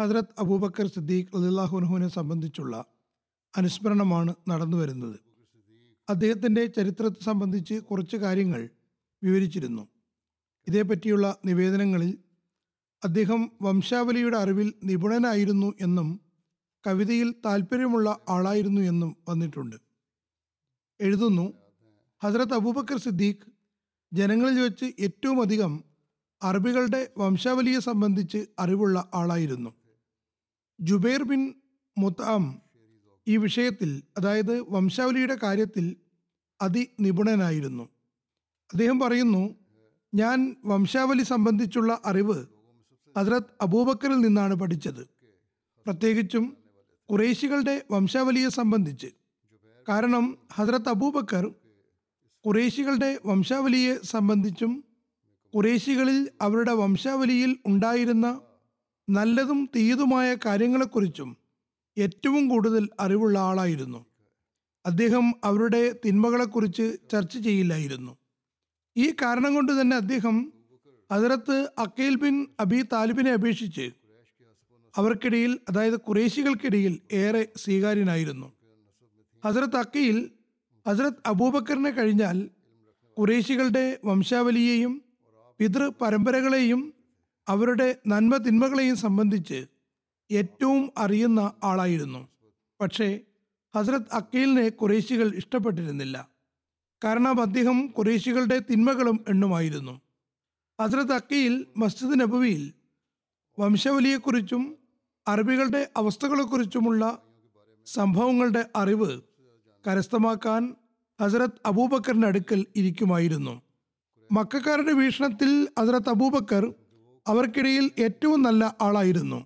ഹജ്രത് അബൂബക്കർ സിദ്ദീഖ് അലാഹുനഹുവിനെ സംബന്ധിച്ചുള്ള അനുസ്മരണമാണ് നടന്നു വരുന്നത്. അദ്ദേഹത്തിന്റെ ചരിത്രത്തെ സംബന്ധിച്ച് കുറച്ച് കാര്യങ്ങൾ വിവരിച്ചിരുന്നു. ഇതേപ്പറ്റിയുള്ള നിവേദനങ്ങളിൽ അദ്ദേഹം വംശാവലിയുടെ അറിവിൽ നിപുണനായിരുന്നു എന്നും കവിതയിൽ താല്പര്യമുള്ള ആളായിരുന്നു എന്നും വന്നിട്ടുണ്ട്. എഴുതുന്നു ഹജ്രത് അബൂബക്കർ സിദ്ദീഖ് ജനങ്ങളിൽ വെച്ച് ഏറ്റവും അധികം അറബികളുടെ വംശാവലിയെ സംബന്ധിച്ച് അറിവുള്ള ആളായിരുന്നു. ജുബൈർ ബിൻ മുത്താം ഈ വിഷയത്തിൽ അതായത് വംശാവലിയുടെ കാര്യത്തിൽ അതിനിപുണനായിരുന്നു. അദ്ദേഹം പറയുന്നു ഞാൻ വംശാവലി സംബന്ധിച്ചുള്ള അറിവ് ഹജ്രത് അബൂബക്കറിൽ നിന്നാണ് പഠിച്ചത്. പ്രത്യേകിച്ചും കുറേശികളുടെ വംശാവലിയെ സംബന്ധിച്ച്. കാരണം ഹജ്രത് അബൂബക്കർ കുറേശികളുടെ വംശാവലിയെ സംബന്ധിച്ചും കുറേശികളിൽ അവരുടെ വംശാവലിയിൽ ഉണ്ടായിരുന്ന നല്ലതും തീയതുമായ കാര്യങ്ങളെക്കുറിച്ചും ഏറ്റവും കൂടുതൽ അറിവുള്ള ആളായിരുന്നു. അദ്ദേഹം അവരുടെ തിന്മകളെക്കുറിച്ച് ചർച്ച ചെയ്യില്ലായിരുന്നു. ഈ കാരണം കൊണ്ട് തന്നെ അദ്ദേഹം അതിരത്ത് അക്കേൽ ബിൻ അബി താലിബിനെ അപേക്ഷിച്ച് അവർക്കിടയിൽ അതായത് കുറേശികൾക്കിടയിൽ ഏറെ സ്വീകാര്യനായിരുന്നു. ഹസരത്ത് അക്കയിൽ ഹസരത്ത് അബൂബക്കറിനെ കഴിഞ്ഞാൽ കുറേശികളുടെ വംശാവലിയെയും പിതൃ പരമ്പരകളെയും അവരുടെ നന്മ തിന്മകളെയും സംബന്ധിച്ച് ഏറ്റവും അറിയുന്ന ആളായിരുന്നു. പക്ഷേ ഹസ്രത്ത് അക്കീലിനെ കുറേശികൾ ഇഷ്ടപ്പെട്ടിരുന്നില്ല. കാരണം അദ്ദേഹം കുറേശികളുടെ തിന്മകളും എണ്ണുമായിരുന്നു. ഹസ്രത്ത് അക്കീൽ മസ്ജിദ് നബുവിയിൽ വംശവലിയെക്കുറിച്ചും അറബികളുടെ അവസ്ഥകളെക്കുറിച്ചുമുള്ള സംഭവങ്ങളുടെ അറിവ് കരസ്ഥമാക്കാൻ ഹസരത് അബൂബക്കറിന്റെ അടുക്കൽ ഇരിക്കുമായിരുന്നു. മക്കാരുടെ വീക്ഷണത്തിൽ ഹസരത് അബൂബക്കർ അവർക്കിടയിൽ ഏറ്റവും നല്ല ആളായിരുന്നു.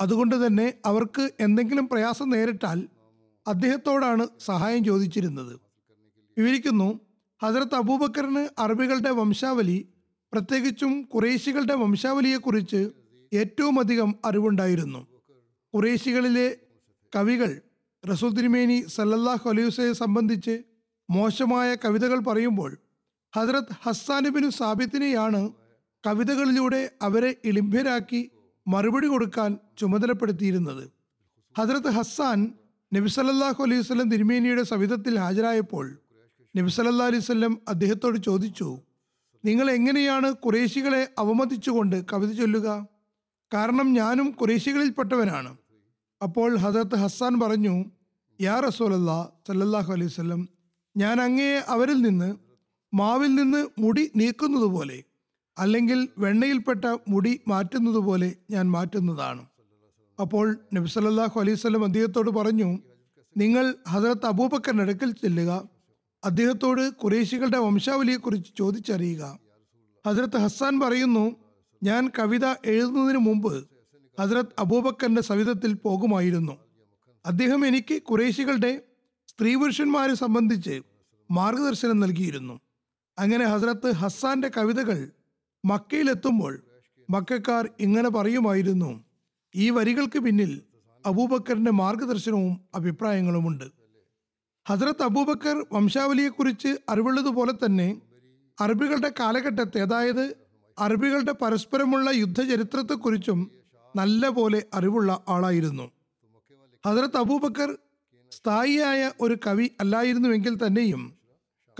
അതുകൊണ്ട് തന്നെ അവർക്ക് എന്തെങ്കിലും പ്രയാസം നേരിട്ടാൽ അദ്ദേഹത്തോടാണ് സഹായം ചോദിച്ചിരുന്നത്. വിവരിക്കുന്നു ഹസരത്ത് അബൂബക്കറിന് അറബികളുടെ വംശാവലി പ്രത്യേകിച്ചും കുറേശികളുടെ വംശാവലിയെക്കുറിച്ച് ഏറ്റവും അധികം അറിവുണ്ടായിരുന്നു. കുറേശികളിലെ കവികൾ റസൂൽ തിരുമേനി സല്ലല്ലാഹു അലൈഹുസയെ സംബന്ധിച്ച് മോശമായ കവിതകൾ പറയുമ്പോൾ ഹസരത് ഹസ്സാനുബിനു സാബിത്തിനെയാണ് കവിതകളിലൂടെ അവരെ ഇളിഭ്യരാക്കി മറുപടി കൊടുക്കാൻ ചുമതലപ്പെടുത്തിയിരുന്നത്. ഹജ്രത് ഹസ്സാൻ നബിസലല്ലാഹു അലൈഹി വസല്ലം തിരുമേനിയുടെ സവിധത്തിൽ ഹാജരായപ്പോൾ നബിസലല്ലാ അലൈഹി വസല്ലം അദ്ദേഹത്തോട് ചോദിച്ചു നിങ്ങൾ എങ്ങനെയാണ് കുറേശികളെ അവമതിച്ചുകൊണ്ട് കവിത ചൊല്ലുക? കാരണം ഞാനും കുറേശികളിൽപ്പെട്ടവനാണ് അപ്പോൾ ഹസരത്ത് ഹസ്സാൻ പറഞ്ഞു യാ റസൂലല്ലാ സല്ലല്ലാഹു അലൈഹി വസല്ലം ഞാൻ അങ്ങയെ അവരിൽ നിന്ന് മാവിൽ നിന്ന് മുടി നീക്കുന്നത് പോലെ അല്ലെങ്കിൽ വെണ്ണയിൽപ്പെട്ട മുടി മാറ്റുന്നത് പോലെ ഞാൻ മാറ്റുന്നതാണ്. അപ്പോൾ നബി സല്ലല്ലാഹു അലൈഹി വസല്ലം അദ്ദേഹത്തോട് പറഞ്ഞു നിങ്ങൾ ഹസരത്ത് അബൂബക്കറിന്റെ അടുക്കൽ ചെല്ലുക. അദ്ദേഹത്തോട് കുറേശികളുടെ വംശാവലിയെക്കുറിച്ച് ചോദിച്ചറിയുക. ഹസരത്ത് ഹസ്സാൻ പറയുന്നു ഞാൻ കവിത എഴുതുന്നതിന് മുമ്പ് ഹസരത്ത് അബൂബക്കറിന്റെ സവിധത്തിൽ പോകുമായിരുന്നു. അദ്ദേഹം എനിക്ക് കുറേശികളുടെ സ്ത്രീ പുരുഷന്മാരെ സംബന്ധിച്ച് മാർഗദർശനം നൽകിയിരുന്നു. അങ്ങനെ ഹസരത്ത് ഹസ്സാന്റെ കവിതകൾ മക്കയിലെത്തുമ്പോൾ മക്കാർ ഇങ്ങനെ പറയുമായിരുന്നു ഈ വരികൾക്ക് പിന്നിൽ അബൂബക്കറിന്റെ മാർഗദർശനവും അഭിപ്രായങ്ങളുമുണ്ട്. ഹസ്രത്ത് അബൂബക്കർ വംശാവലിയെക്കുറിച്ച് അറിവുള്ളതുപോലെ തന്നെ അറബികളുടെ കാലഘട്ടത്തെ അതായത് അറബികളുടെ പരസ്പരമുള്ള യുദ്ധചരിത്രത്തെക്കുറിച്ചും നല്ല പോലെ അറിവുള്ള ആളായിരുന്നു. ഹസ്രത്ത് അബൂബക്കർ സ്ഥായിയായ ഒരു കവി അല്ലായിരുന്നുവെങ്കിൽ തന്നെയും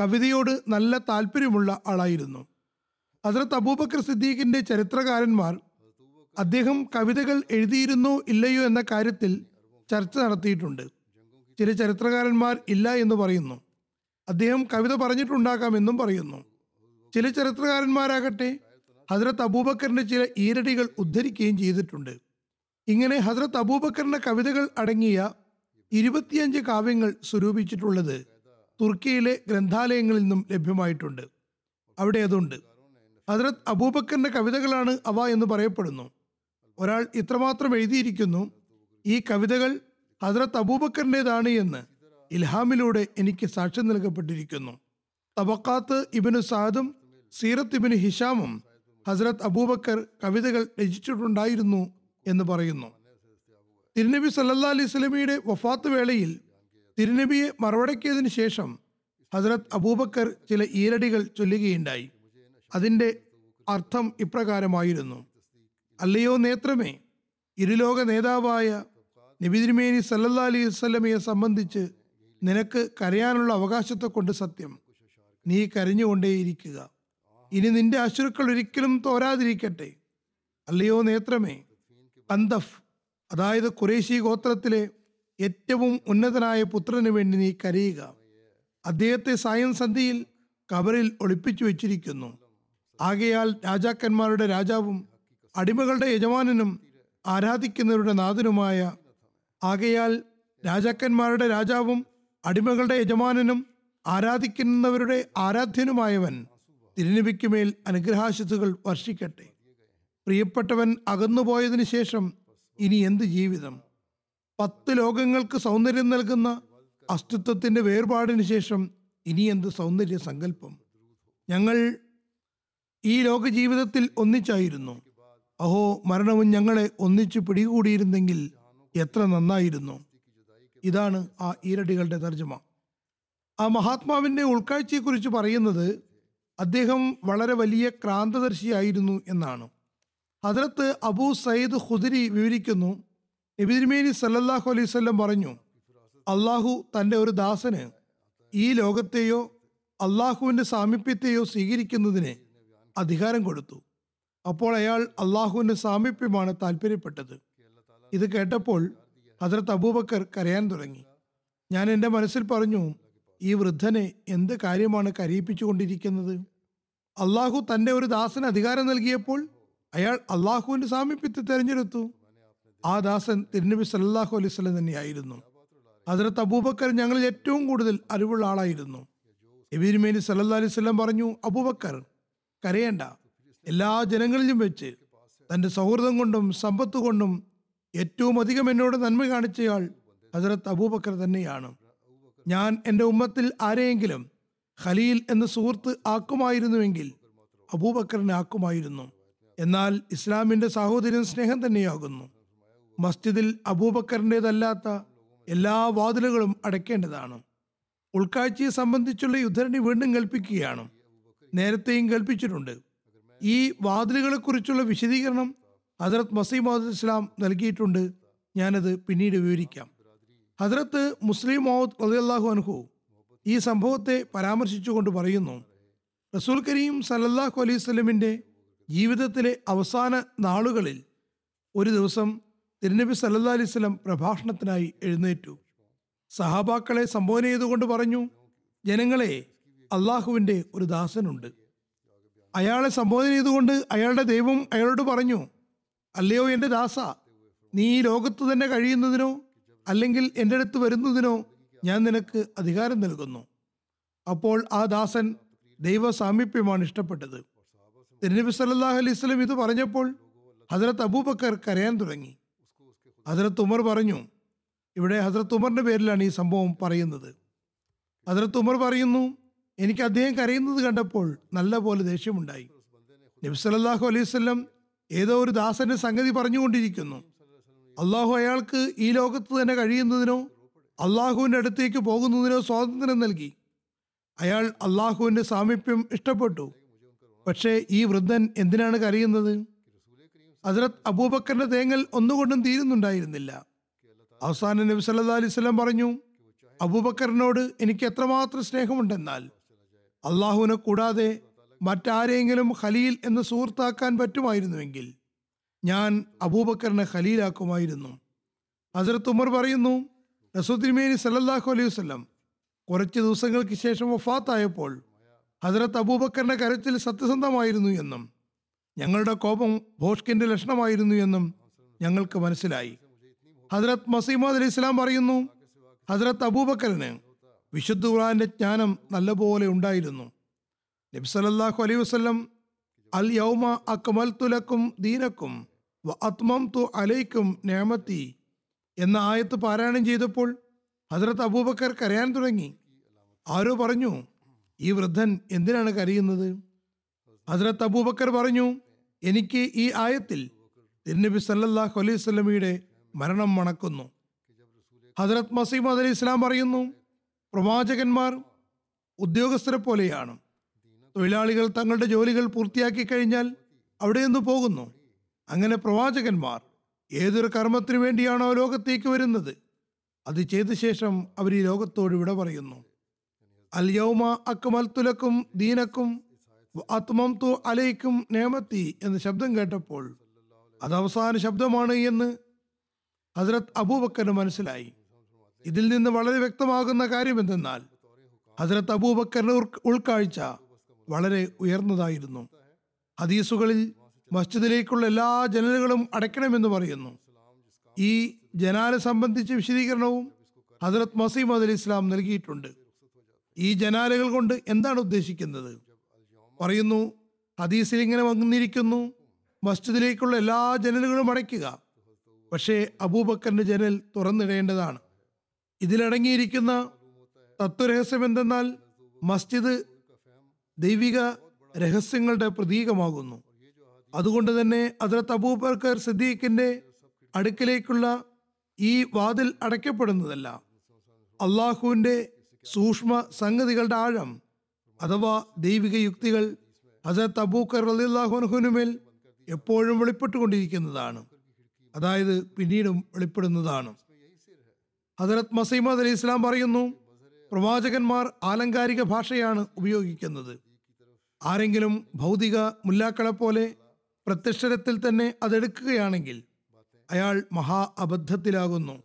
കവിതയോട് നല്ല താല്പര്യമുള്ള ആളായിരുന്നു. ഹസ്രത്ത് അബൂബക്കർ സിദ്ദീഖിന്റെ ചരിത്രകാരന്മാർ അദ്ദേഹം കവിതകൾ എഴുതിയിരുന്നോ ഇല്ലയോ എന്ന കാര്യത്തിൽ ചർച്ച നടത്തിയിട്ടുണ്ട്. ചില ചരിത്രകാരന്മാർ ഇല്ല എന്ന് പറയുന്നു. അദ്ദേഹം കവിത പറഞ്ഞിട്ടുണ്ടാകാമെന്നും പറയുന്നു. ചില ചരിത്രകാരന്മാരാകട്ടെ ഹസ്രത്ത് അബൂബക്കറിന്റെ ചില ഈരടികൾ ഉദ്ധരിക്കുകയും ചെയ്തിട്ടുണ്ട്. ഇങ്ങനെ ഹസ്രത്ത് അബൂബക്കറിന്റെ കവിതകൾ അടങ്ങിയ ഇരുപത്തിയഞ്ച് കാവ്യങ്ങൾ സ്വരൂപിച്ചിട്ടുള്ളത് തുർക്കിയിലെ ഗ്രന്ഥാലയങ്ങളിൽ നിന്നും ലഭ്യമായിട്ടുണ്ട്. അവിടെ അതുണ്ട്. ഹസ്രത്ത് അബൂബക്കറിന്റെ കവിതകളാണ് അവ എന്ന് പറയപ്പെടുന്നു. ഒരാൾ ഇത്രമാത്രം എഴുതിയിരിക്കുന്നു ഈ കവിതകൾ ഹജ്രത് അബൂബക്കറിന്റെതാണ് എന്ന് ഇൽഹാമിലൂടെ എനിക്ക് സാക്ഷ്യം നൽകപ്പെട്ടിരിക്കുന്നു. തബക്കാത്ത് ഇബിനു സാദും സീറത്ത് ഇബിന് ഹിഷാമും ഹസ്രത് അബൂബക്കർ കവിതകൾ രചിച്ചിട്ടുണ്ടായിരുന്നു എന്ന് പറയുന്നു. തിരുനബി സല്ലാ അലൈഹി സ്വലമിയുടെ വഫാത്ത് വേളയിൽ തിരുനബിയെ മറവടക്കിയതിനു ശേഷം ഹസ്രത് അബൂബക്കർ ചില ഈരടികൾ ചൊല്ലുകയുണ്ടായി. അതിന്റെ അർത്ഥം ഇപ്രകാരമായിരുന്നു. അല്ലയോ നേത്രമേ ഇരുലോക നേതാവായ നബി തിരുമേനി സല്ലല്ലാ അലൈഹി വസല്ലമയെ സംബന്ധിച്ച് നിനക്ക് കരയാനുള്ള അവകാശത്തെ കൊണ്ട് സത്യം. നീ കരഞ്ഞുകൊണ്ടേയിരിക്കുക. ഇനി നിന്റെ അശ്രുക്കൾ ഒരിക്കലും തോരാതിരിക്കട്ടെ. അല്ലയോ നേത്രമേ അന്തഫ് അതായത് കുറേശി ഗോത്രത്തിലെ ഏറ്റവും ഉന്നതനായ പുത്രന് വേണ്ടി നീ കരയുക. അദ്ദേഹത്തെ സായം സന്ധിയിൽ കബറിൽ ഒളിപ്പിച്ചു വെച്ചിരിക്കുന്നു. ആകയാൽ രാജാക്കന്മാരുടെ രാജാവും അടിമകളുടെ യജമാനനും ആരാധിക്കുന്നവരുടെ നാഥനുമായ ആകയാൽ രാജാക്കന്മാരുടെ രാജാവും അടിമകളുടെ യജമാനനും ആരാധിക്കുന്നവരുടെ ആരാധ്യനുമായവൻ തിരുനബിക്കുമേൽ അനുഗ്രഹാശിസുകൾ വർഷിക്കട്ടെ. പ്രിയപ്പെട്ടവൻ അകന്നുപോയതിനു ശേഷം ഇനി എന്ത് ജീവിതം? പത്ത് ലോകങ്ങൾക്ക് സൗന്ദര്യം നൽകുന്ന അസ്തിത്വത്തിന്റെ വേർപാടിന് ശേഷം ഇനി എന്ത് സൗന്ദര്യ സങ്കല്പം ഞങ്ങൾ ഈ ലോക ജീവിതത്തിൽ ഒന്നിച്ചായിരുന്നു. അഹോ മരണവും ഞങ്ങളെ ഒന്നിച്ചു പിടികൂടിയിരുന്നെങ്കിൽ എത്ര നന്നായിരുന്നു. ഇതാണ് ആ ഈരടികളുടെ തർജമ. ആ മഹാത്മാവിന്റെ ഉൾക്കാഴ്ചയെക്കുറിച്ച് പറയുന്നത് അദ്ദേഹം വളരെ വലിയ ക്രാന്തദർശിയായിരുന്നു എന്നാണ്. ഹദ്രത്ത് അബൂ സയ്യിദ് ഖുദരി വിവരിക്കുന്നു. നബി തിരുമേനി സല്ലല്ലാഹു അലൈഹി വസല്ലം പറഞ്ഞു അള്ളാഹു തന്റെ ഒരു ദാസന് ഈ ലോകത്തെയോ അള്ളാഹുവിന്റെ സാമീപ്യത്തെയോ സ്വീകരിക്കുന്നതിന് അധികാരം കൊടുത്തു. അപ്പോൾ അയാൾ അള്ളാഹുവിന്റെ സാമീപ്യമാണ് താല്പര്യപ്പെട്ടത് ഇത് കേട്ടപ്പോൾ ഹജ്രത് അബൂബക്കർ കരയാൻ തുടങ്ങി. ഞാൻ എന്റെ മനസ്സിൽ പറഞ്ഞു ഈ വൃദ്ധനെ എന്ത് കാര്യമാണ് കരയിപ്പിച്ചുകൊണ്ടിരിക്കുന്നത്? അള്ളാഹു തന്റെ ഒരു ദാസന് അധികാരം നൽകിയപ്പോൾ അയാൾ അള്ളാഹുവിന്റെ സാമീപ്യത്തെ തെരഞ്ഞെടുത്തു. ആ ദാസൻ തിരുനബി സല്ലാഹു അലൈഹി സ്വലം തന്നെയായിരുന്നു. ഹദ്രത്ത് അബൂബക്കർ ഞങ്ങളിൽ ഏറ്റവും കൂടുതൽ അറിവുള്ള ആളായിരുന്നു. എബീരുമേനി സല്ലാ അലൈവല്ലം പറഞ്ഞു അബൂബക്കർ കരയേണ്ട. എല്ലാ ജനങ്ങളിലും വെച്ച് തന്റെ സൗഹൃദം കൊണ്ടും സമ്പത്ത് കൊണ്ടും ഏറ്റവും അധികം എന്നോട് നന്മ കാണിച്ചയാൾ ഹസരത്ത് അബൂബക്കർ തന്നെയാണ്. ഞാൻ എന്റെ ഉമ്മത്തിൽ ആരെയെങ്കിലും ഖലീൽ എന്ന സുഹൃത്ത് ആക്കുമായിരുന്നുവെങ്കിൽ അബൂബക്കറിനെ ആക്കുമായിരുന്നു. എന്നാൽ ഇസ്ലാമിന്റെ സാഹോദര്യം സ്നേഹം തന്നെയാകുന്നു. മസ്ജിദിൽ അബൂബക്കറിന്റെതല്ലാത്ത എല്ലാ വാതിലുകളും അടയ്ക്കേണ്ടതാണ്. ഉൾക്കാഴ്ചയെ സംബന്ധിച്ചുള്ള യുദ്ധരണി വീണ്ടും കൽപ്പിക്കുകയാണ്. നേരത്തെയും കൽപ്പിച്ചിട്ടുണ്ട്. ഈ വാതിലുകളെക്കുറിച്ചുള്ള വിശദീകരണം ഹജറത്ത് മസീമദ് ഇസ്ലാം നൽകിയിട്ടുണ്ട്. ഞാനത് പിന്നീട് വിവരിക്കാം. ഹജറത്ത് മുസ്ലിം മൗദ് റളിയല്ലാഹു അൻഹു ഈ സംഭവത്തെ പരാമർശിച്ചുകൊണ്ട് പറയുന്നു റസൂൽ കരീം സലല്ലാഹു അലൈഹി സ്വലമിന്റെ ജീവിതത്തിലെ അവസാന നാളുകളിൽ ഒരു ദിവസം തിരുനബി സല്ലാ അലൈഹി സ്വലം പ്രഭാഷണത്തിനായി എഴുന്നേറ്റു. സഹാബാക്കളെ സംബോധന ചെയ്തുകൊണ്ട് പറഞ്ഞു ജനങ്ങളെ അള്ളാഹുവിന്റെ ഒരു ദാസനുണ്ട്. അയാളെ സംബോധന ചെയ്തുകൊണ്ട് അയാളുടെ ദൈവം അയാളോട് പറഞ്ഞു അല്ലയോ എന്റെ ദാസ നീ ഈ ലോകത്ത് തന്നെ കഴിയുന്നതിനോ അല്ലെങ്കിൽ എന്റെ അടുത്ത് വരുന്നതിനോ ഞാൻ നിനക്ക് അധികാരം നൽകുന്നു. അപ്പോൾ ആ ദാസൻ ദൈവ സാമീപ്യമാണ് ഇഷ്ടപ്പെട്ടത്. തിരുനബി സല്ലാഹു അലൈഹി സ്വലം ഇത് പറഞ്ഞപ്പോൾ ഹസരത്ത് അബൂബക്കർ കരയാൻ തുടങ്ങി. ഹസരത്ത് ഉമർ പറഞ്ഞു ഇവിടെ ഹസരത്ത് ഉമറിന്റെ പേരിലാണ് ഈ സംഭവം പറയുന്നത്. ഹസരത്ത് ഉമർ പറയുന്നു എനിക്ക് അദ്ദേഹം കരയുന്നത് കണ്ടപ്പോൾ നല്ലപോലെ ദേഷ്യമുണ്ടായി. നബി സല്ലല്ലാഹു അലൈഹി വസല്ലം ഏതോ ഒരു ദാസന്റെ സംഗതി പറഞ്ഞുകൊണ്ടിരിക്കുന്നു. അള്ളാഹു അയാൾക്ക് ഈ ലോകത്ത് തന്നെ കഴിയുന്നതിനോ അള്ളാഹുവിന്റെ അടുത്തേക്ക് പോകുന്നതിനോ സ്വാതന്ത്ര്യം നൽകി. അയാൾ അള്ളാഹുവിന്റെ സാമീപ്യം ഇഷ്ടപ്പെട്ടു. പക്ഷേ ഈ വൃദ്ധൻ എന്തിനാണ് കരയുന്നത്? ഹസ്രത്ത് അബൂബക്കറിന്റെ തേങ്ങൽ ഒന്നുകൊണ്ടും തീരുന്നുണ്ടായിരുന്നില്ല. അവസാനം നബി സല്ലാ അലൈഹി പറഞ്ഞു അബൂബക്കറിനോട് എനിക്ക് എത്രമാത്രം സ്നേഹമുണ്ടെന്നാൽ അള്ളാഹുവിനെ കൂടാതെ മറ്റാരെങ്കിലും ഖലീൽ എന്ന് സുഹൃത്താക്കാൻ പറ്റുമായിരുന്നുവെങ്കിൽ ഞാൻ അബൂബക്കറിനെ ഖലീലാക്കുമായിരുന്നു. ഹസരത്ത് ഉമർ പറയുന്നു റസൂദ്ദിമേനി സല്ലല്ലാഹു അലൈഹി വസ്ലം കുറച്ച് ദിവസങ്ങൾക്ക് ശേഷം വഫാത്തായപ്പോൾ ഹസരത്ത് അബൂബക്കറിന്റെ കരച്ചിൽ സത്യസന്ധമായിരുന്നു എന്നും ഞങ്ങളുടെ കോപം ഭോഷ്കിന്റെ ലക്ഷണമായിരുന്നു എന്നും ഞങ്ങൾക്ക് മനസ്സിലായി. ഹസരത്ത് മസീമദ് അലി ഇസ്ലാം പറയുന്നു ഹസരത്ത് അബൂബക്കറിന് വിശുദ്ധ ഖുർആന്റെ ജ്ഞാനം നല്ലപോലെ ഉണ്ടായിരുന്നു. നബി സല്ലല്ലാഹു അലൈഹി വസ്ലം അൽ യൗമ അക്മൽ തുലക്കും ദീനക്കും വ അത്മംതു അലൈക്കും നേമത്തി എന്ന ആയത്ത് പാരായണം ചെയ്തപ്പോൾ ഹജറത്ത് അബൂബക്കർ കരയാൻ തുടങ്ങി. ആരോ പറഞ്ഞു ഈ വൃദ്ധൻ എന്തിനാണ് കരയുന്നത്? ഹജറത്ത് അബൂബക്കർ പറഞ്ഞു എനിക്ക് ഈ ആയത്തിൽ തിരുനബി സല്ലാഹു അലൈഹി സ്വലമിയുടെ മരണം മണക്കുന്നു. ഹജറത് മസീമദ് അലി ഇസ്ലാം പറയുന്നു പ്രവാചകന്മാർ ഉദ്യോഗസ്ഥരെ പോലെയാണ്. തൊഴിലാളികൾ തങ്ങളുടെ ജോലികൾ പൂർത്തിയാക്കി കഴിഞ്ഞാൽ അവിടെ നിന്ന് പോകുന്നു. അങ്ങനെ പ്രവാചകന്മാർ ഏതൊരു കർമ്മത്തിനു വേണ്ടിയാണോ ലോകത്തേക്ക് വരുന്നത്? അത് ചെയ്ത ശേഷം അവർ ഈ ലോകത്തോട് ഇവിടെ പറയുന്നു. അൽ യൗമ അക്മൽത്തുലക്കും ദീനക്കും അത്മംതു അലൈക്കും നേമത്തി എന്ന ശബ്ദം കേട്ടപ്പോൾ അത് അവസാന ശബ്ദമാണ് എന്ന് ഹസരത് അബൂബക്കറിന് മനസ്സിലായി. ഇതിൽ നിന്ന് വളരെ വ്യക്തമാകുന്ന കാര്യം എന്തെന്നാൽ ഹസ്രത്ത് അബൂബക്കറിന്റെ ഉൾ- ഉൾക്കാഴ്ച വളരെ ഉയർന്നതായിരുന്നു. ഹദീസുകളിൽ മസ്ജിദിലേക്കുള്ള എല്ലാ ജനലുകളും അടയ്ക്കണമെന്ന് പറയുന്നു. ഈ ജനാല സംബന്ധിച്ച വിശദീകരണവും ഹസ്രത്ത് മസീം അലി ഇസ്ലാം നൽകിയിട്ടുണ്ട്. ഈ ജനാലകൾ കൊണ്ട് എന്താണ് ഉദ്ദേശിക്കുന്നത്? പറയുന്നു ഹദീസിൽ ഇങ്ങനെ വന്നിരിക്കുന്നു മസ്ജിദിലേക്കുള്ള എല്ലാ ജനലുകളും അടയ്ക്കുക. പക്ഷേ അബൂബക്കറിന്റെ ജനൽ തുറന്നിടേണ്ടതാണ്. ഇതിലടങ്ങിയിരിക്കുന്ന തത്വരഹസ്യം എന്തെന്നാൽ മസ്ജിദ് ദൈവിക രഹസ്യങ്ങളുടെ പ്രതീകമാകുന്നു. അതുകൊണ്ട് തന്നെ അതിലത്ത് അബൂബക്കർ സിദ്ദീഖിന്റെ അടുക്കിലേക്കുള്ള ഈ വാതിൽ അടയ്ക്കപ്പെടുന്നതല്ല. അള്ളാഹുവിന്റെ സൂക്ഷ്മ സംഗതികളുടെ ആഴം അഥവാ ദൈവിക യുക്തികൾ ഹസരത്ത് അബൂക്കർ അലിള്ളാഹുനുഹുനുമേൽ എപ്പോഴും വെളിപ്പെട്ടുകൊണ്ടിരിക്കുന്നതാണ്. അതായത് പിന്നീടും വെളിപ്പെടുന്നതാണ്. ഹസരത്ത് മസീമദ് അലി ഇസ്ലാം പറയുന്നു പ്രവാചകന്മാർ ആലങ്കാരിക ഭാഷയാണ് ഉപയോഗിക്കുന്നത്. ആരെങ്കിലും ഭൗതിക മുല്ലാക്കളെ പോലെ പ്രത്യക്ഷരത്തിൽ തന്നെ അതെടുക്കുകയാണെങ്കിൽ അയാൾ മഹാ അബദ്ധത്തിലാകുന്നു.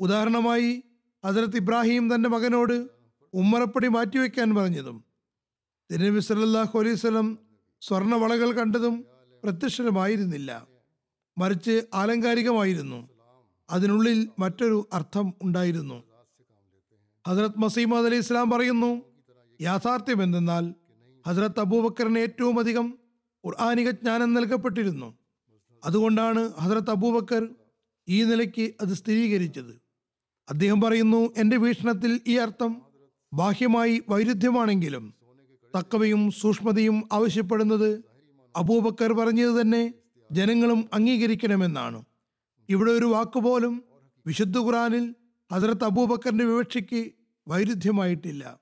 ഉദാഹരണമായി ഹസരത്ത് ഇബ്രാഹിം തന്റെ മകനോട് ഉമ്മറപ്പടി മാറ്റിവെക്കാൻ പറഞ്ഞതും തിരുനബി സല്ലല്ലാഹു അലൈഹി വസല്ലം സ്വർണവളകൾ കണ്ടതും പ്രത്യക്ഷരമായിരുന്നില്ല. മറിച്ച് ആലങ്കാരികമായിരുന്നു. അതിനുള്ളിൽ മറ്റൊരു അർത്ഥം ഉണ്ടായിരുന്നു. ഹസരത് മസീമദ് അലി ഇസ്ലാം പറയുന്നു യാഥാർത്ഥ്യം എന്തെന്നാൽ ഹസ്രത്ത് അബൂബക്കറിന് ഏറ്റവും അധികം ഖുർആാനിക ജ്ഞാനം നൽകപ്പെട്ടിരുന്നു. അതുകൊണ്ടാണ് ഹസ്രത്ത് അബൂബക്കർ ഈ നിലയ്ക്ക് അത് സ്ഥിരീകരിച്ചത്. അദ്ദേഹം പറയുന്നു എന്റെ വീക്ഷണത്തിൽ ഈ അർത്ഥം ബാഹ്യമായി വൈരുദ്ധ്യമാണെങ്കിലും തക്കവയും സൂക്ഷ്മതയും ആവശ്യപ്പെടുന്നത് അബൂബക്കർ പറഞ്ഞത് തന്നെ ജനങ്ങളും അംഗീകരിക്കണമെന്നാണ്. ഇവിടെ ഒരു വാക്കുപോലും വിശുദ്ധ ഖുറാനിൽ ഹസരത്ത് അബൂബക്കറിന്റെ വിവക്ഷയ്ക്ക് വൈരുദ്ധ്യമായിട്ടില്ല.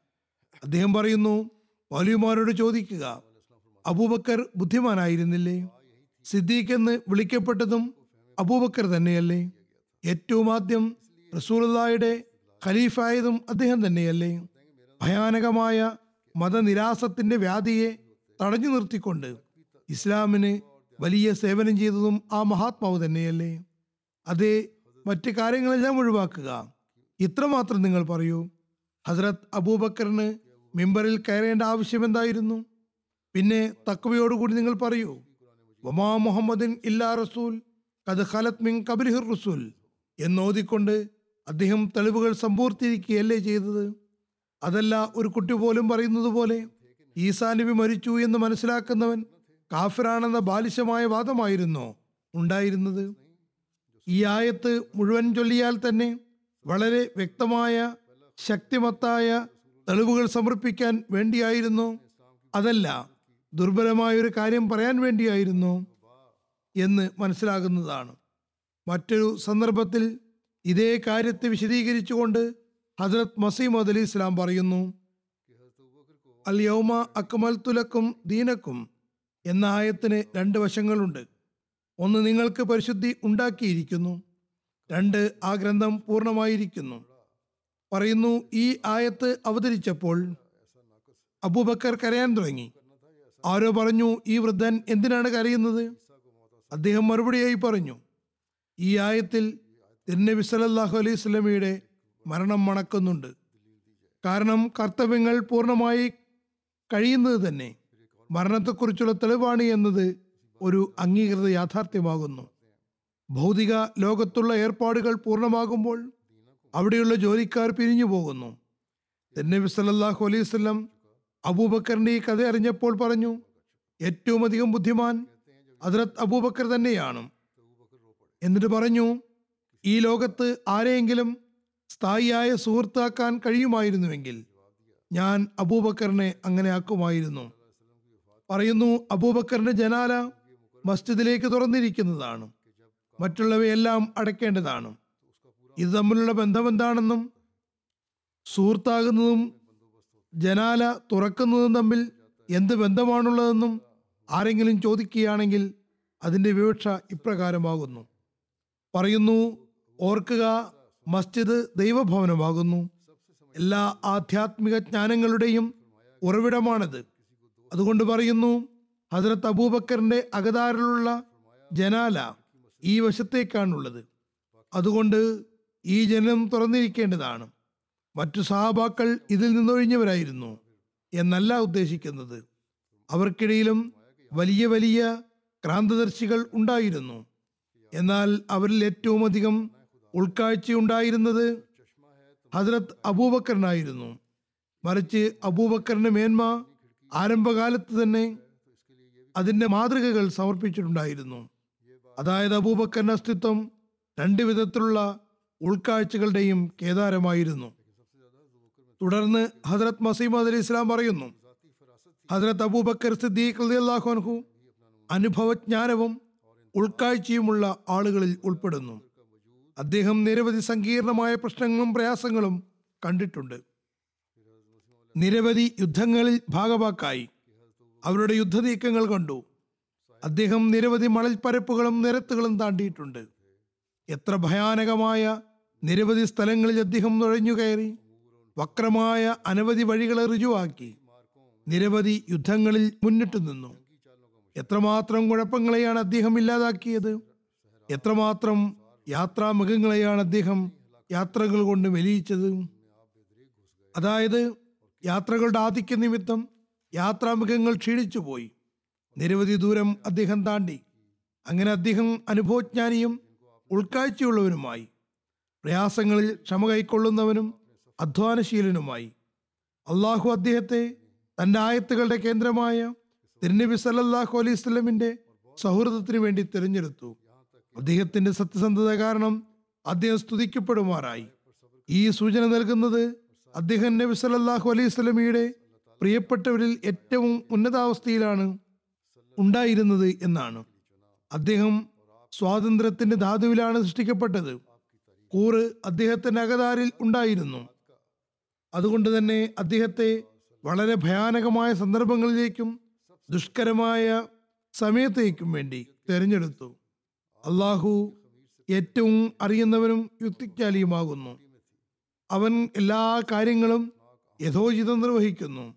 അദ്ദേഹം പറയുന്നു മൗലിമാരോട് ചോദിക്കുക അബൂബക്കർ ബുദ്ധിമാനായിരുന്നില്ലേ? സിദ്ദീഖ് എന്ന് വിളിക്കപ്പെട്ടതും അബൂബക്കർ തന്നെയല്ലേ? ഏറ്റവും ആദ്യം റസൂലായുടെ ഖലീഫായതും അദ്ദേഹം തന്നെയല്ലേ? ഭയാനകമായ മതനിരാസത്തിന്റെ വ്യാധിയെ തടഞ്ഞു നിർത്തിക്കൊണ്ട് ഇസ്ലാമിന് വലിയ സേവനം ചെയ്തതും ആ മഹാത്മാവ് തന്നെയല്ലേ? അതേ മറ്റു കാര്യങ്ങളെല്ലാം ഒഴിവാക്കുക. ഇത്രമാത്രം നിങ്ങൾ പറയൂ. ഹസ്രത്ത് അബൂബക്കറിന് മിമ്പറിൽ കയറേണ്ട ആവശ്യം എന്തായിരുന്നു? പിന്നെ തക്വയോടുകൂടി നിങ്ങൾ പറയൂ. വമാ മുഹമ്മദിൻ ഇല്ലാ റസൂൽ കത് ഖലത് മിൻ കബരിഹിർ റസൂൽ എന്നോതിക്കൊണ്ട് അദ്ദേഹം തെളിവുകൾ സമ്പൂർത്തിയിരിക്കുകയല്ലേ ചെയ്തത്? അതല്ല ഒരു കുട്ടി പോലും പറയുന്നത് പോലെ ഈസാ നബി മരിച്ചു എന്ന് മനസ്സിലാക്കുന്നവൻ കാഫിറാണെന്ന ബാലിശമായ വാദമായിരുന്നോ ഉണ്ടായിരുന്നത്? ഈ ആയത്ത് മുഴുവൻ ചൊല്ലിയാൽ തന്നെ വളരെ വ്യക്തമായ ശക്തിമത്തായ തെളിവുകൾ സമർപ്പിക്കാൻ വേണ്ടിയായിരുന്നു. അതല്ല ദുർബലമായൊരു കാര്യം പറയാൻ വേണ്ടിയായിരുന്നു എന്ന് മനസ്സിലാകുന്നതാണ്. മറ്റൊരു സന്ദർഭത്തിൽ ഇതേ കാര്യത്തെ വിശദീകരിച്ചുകൊണ്ട് ഹജ്രത് മസീമദ് അലി ഇസ്ലാം പറയുന്നു അൽ യൗമ അക്മൽ തുലക്കും ദീനക്കും എന്ന ആയത്തിന് രണ്ട് വശങ്ങളുണ്ട്. ഒന്ന് നിങ്ങൾക്ക് പരിശുദ്ധി ഉണ്ടാക്കിയിരിക്കുന്നു. രണ്ട് ആ ഗ്രന്ഥം പൂർണമായിരിക്കുന്നു. പറയുന്നു ഈ ആയത്ത് അവതരിച്ചപ്പോൾ അബൂബക്കർ കരയാൻ തുടങ്ങി. ആരോ പറഞ്ഞു ഈ വൃദ്ധൻ എന്തിനാണ് കരയുന്നത്? അദ്ദേഹം മറുപടിയായി പറഞ്ഞു ഈ ആയത്തിൽ തിരുനബി സലല്ലാഹു അലൈഹി സ്വലമിയുടെ മരണം മണക്കുന്നുണ്ട്. കാരണം കർത്തവ്യങ്ങൾ പൂർണമായി കഴിയുന്നത് തന്നെ. മരണത്തെക്കുറിച്ചുള്ള തെളിവാണ് എന്നത് ഒരു അംഗീകൃത യാഥാർത്ഥ്യമാകുന്നു. ഭൗതിക ലോകത്തുള്ള ഏർപ്പാടുകൾ പൂർണമാകുമ്പോൾ അവിടെയുള്ള ജോലിക്കാർ പിരിഞ്ഞു പോകുന്നു. തെന്നബി സല്ലാഹു അലൈഹി വസല്ലം അബൂബക്കറിന്റെ ഈ കഥ അറിഞ്ഞപ്പോൾ പറഞ്ഞു ഏറ്റവും അധികം ബുദ്ധിമാൻ ഹദ്രത്ത് അബൂബക്കർ തന്നെയാണ്. എന്നിട്ട് പറഞ്ഞു ഈ ലോകത്ത് ആരെയെങ്കിലും സ്ഥായിയായ സുഹൃത്താക്കാൻ കഴിയുമായിരുന്നുവെങ്കിൽ ഞാൻ അബൂബക്കറിനെ അങ്ങനെ ആക്കുമായിരുന്നു. പറയുന്നു അബൂബക്കറിന്റെ ജനാല മസ്ജിദിലേക്ക് തുറന്നിരിക്കുന്നതാണ് മറ്റുള്ളവയെല്ലാം അടയ്ക്കേണ്ടതാണ്. ഇത് തമ്മിലുള്ള ബന്ധം എന്താണെന്നും സുഹൃത്താകുന്നതും ജനാല തുറക്കുന്നതും തമ്മിൽ എന്ത് ബന്ധമാണുള്ളതെന്നും ആരെങ്കിലും ചോദിക്കുകയാണെങ്കിൽ അതിന്റെ വിവക്ഷ ഇപ്രകാരമാകുന്നു. പറയുന്നു ഓർക്കുക മസ്ജിദ് ദൈവഭവനമാകുന്നു. എല്ലാ ആധ്യാത്മിക ജ്ഞാനങ്ങളുടെയും ഉറവിടമാണത്. അതുകൊണ്ട് പറയുന്നു ഹസരത്ത് അബൂബക്കറിന്റെ അകതാരിലുള്ള ജനാല ഈ വശത്തേക്കാണുള്ളത്. അതുകൊണ്ട് ഈ ജനം തുറന്നിരിക്കേണ്ടതാണ്. മറ്റു സഹാബാക്കൾ ഇതിൽ നിന്നൊഴിഞ്ഞവരായിരുന്നു എന്നല്ല ഉദ്ദേശിക്കുന്നത്. അവർക്കിടയിലും വലിയ വലിയ ക്രാന്തദർശികൾ ഉണ്ടായിരുന്നു. എന്നാൽ അവരിൽ ഏറ്റവും അധികം ഉൾക്കാഴ്ചയുണ്ടായിരുന്നത് ഹസ്രത്ത് അബൂബക്കറിനായിരുന്നു. മറിച്ച് അബൂബക്കറിന്റെ മേന്മ ആരംഭകാലത്ത് തന്നെ അതിന്റെ മാതൃകകൾ സമർപ്പിച്ചിട്ടുണ്ടായിരുന്നു. അതായത് അബൂബക്കറിന്റെ അസ്തിത്വം രണ്ട് വിധത്തിലുള്ള ഉൾക്കാഴ്ചകളുടെയും കേദാരമായിരുന്നു. തുടർന്ന് ഹജ്രത് മസീമദ് അലി ഇസ്ലാം പറയുന്നു ഹജ്രത് അബൂബക്കർ സിദ്ദീഖ് അൻഹു അനുഭവജ്ഞാനവും ഉൾക്കാഴ്ചയുമുള്ള ആളുകളിൽ ഉൾപ്പെടുന്നു. അദ്ദേഹം നിരവധി സങ്കീർണമായ പ്രശ്നങ്ങളും പ്രയാസങ്ങളും കണ്ടിട്ടുണ്ട്. നിരവധി യുദ്ധങ്ങളിൽ ഭാഗവാക്കായി. അവരുടെ യുദ്ധനീക്കങ്ങൾ കണ്ടു. അദ്ദേഹം നിരവധി മണൽപ്പരപ്പുകളും നിരത്തുകളും താണ്ടിയിട്ടുണ്ട്. എത്ര ഭയാനകമായ നിരവധി സ്ഥലങ്ങളിൽ അദ്ദേഹം നുഴഞ്ഞു കയറി വക്രമായ അനവധി വഴികളെ രുജുവാക്കി നിരവധി യുദ്ധങ്ങളിൽ മുന്നിട്ട് നിന്നു. എത്രമാത്രം കുഴപ്പങ്ങളെയാണ് അദ്ദേഹം ഇല്ലാതാക്കിയത്? എത്രമാത്രം യാത്രാമുഖങ്ങളെയാണ് അദ്ദേഹം യാത്രകൾ കൊണ്ട് മെലിയിച്ചത് അതായത് യാത്രകളുടെ ആധിക്യ നിമിത്തം യാത്രാമുഖങ്ങൾ ക്ഷീണിച്ചു പോയി നിരവധി ദൂരം അദ്ദേഹം താണ്ടി. അങ്ങനെ അദ്ദേഹം അനുഭവജ്ഞാനിയും ഉൾക്കാഴ്ചയുള്ളവനുമായി. പ്രയാസങ്ങളിൽ ക്ഷമ കൈക്കൊള്ളുന്നവനും അധ്വാനശീലനുമായി. അള്ളാഹു അദ്ദേഹത്തെ തന്റെ ആയത്തുകളുടെ കേന്ദ്രമായ തിരുനബി സല്ലാഹു അലൈഹി സ്വലമിന്റെ സൗഹൃദത്തിന് വേണ്ടി തിരഞ്ഞെടുത്തു. അദ്ദേഹത്തിന്റെ സത്യസന്ധത കാരണം അദ്ദേഹം സ്തുതിക്കപ്പെടുമാറായി. ഈ സൂചന നൽകുന്നത് അദ്ദേഹം നബി സല്ലാഹു അലൈഹി സ്വലമിയുടെ പ്രിയപ്പെട്ടവരിൽ ഏറ്റവും ഉന്നതാവസ്ഥയിലാണ് ഉണ്ടായിരുന്നത് എന്നാണ്. അദ്ദേഹം സ്വാതന്ത്ര്യത്തിന്റെ ധാതുവിലാണ് സൃഷ്ടിക്കപ്പെട്ടത്. കൂറ് അദ്ദേഹത്തിന്റെ അകതാരിൽ ഉണ്ടായിരുന്നു. അതുകൊണ്ട് തന്നെ അദ്ദേഹത്തെ വളരെ ഭയാനകമായ സന്ദർഭങ്ങളിലേക്കും ദുഷ്കരമായ സമയത്തേക്കും വേണ്ടി തിരഞ്ഞെടുത്തു. അള്ളാഹു ഏറ്റവും അറിയുന്നവനും യുക്തിജ്ഞാലിയുമാകുന്നു. അവൻ എല്ലാ കാര്യങ്ങളും യഥോചിതം നിർവഹിക്കുന്നു.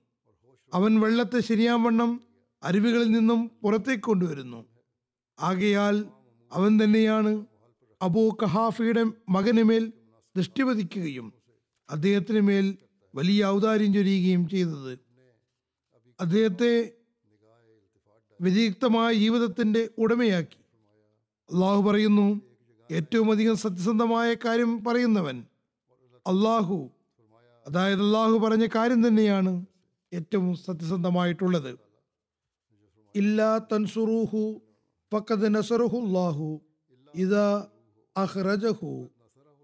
അവൻ വെള്ളത്തെ ശരിയാവണ്ണം അരുവികളിൽ നിന്നും പുറത്തേക്ക് കൊണ്ടുവരുന്നു. ആകയാൽ അവൻ തന്നെയാണ് അബൂ കഹാഫിയുടെ മകന് മേൽ ദൃഷ്ടിപതിക്കുകയും അദ്ദേഹത്തിന് മേൽ വലിയ ഔദാര്യം ചൊരിയുകയും ചെയ്തത്. അദ്ദേഹത്തെ വ്യതിരിക്തമായ ജീവിതത്തിന്റെ ഉടമയാക്കി. അള്ളാഹു പറയുന്നു ഏറ്റവും അധികം സത്യസന്ധമായ കാര്യം പറയുന്നവൻ അള്ളാഹു. അതായത് അള്ളാഹു പറഞ്ഞ കാര്യം തന്നെയാണ് ഏറ്റവും സത്യസന്ധമായിട്ടുള്ളത്. ഇല്ലാ തൻസുറൂഹു ഫഖദ് നസറുഹുല്ലാഹു ഇദാ അഹ്റജഹു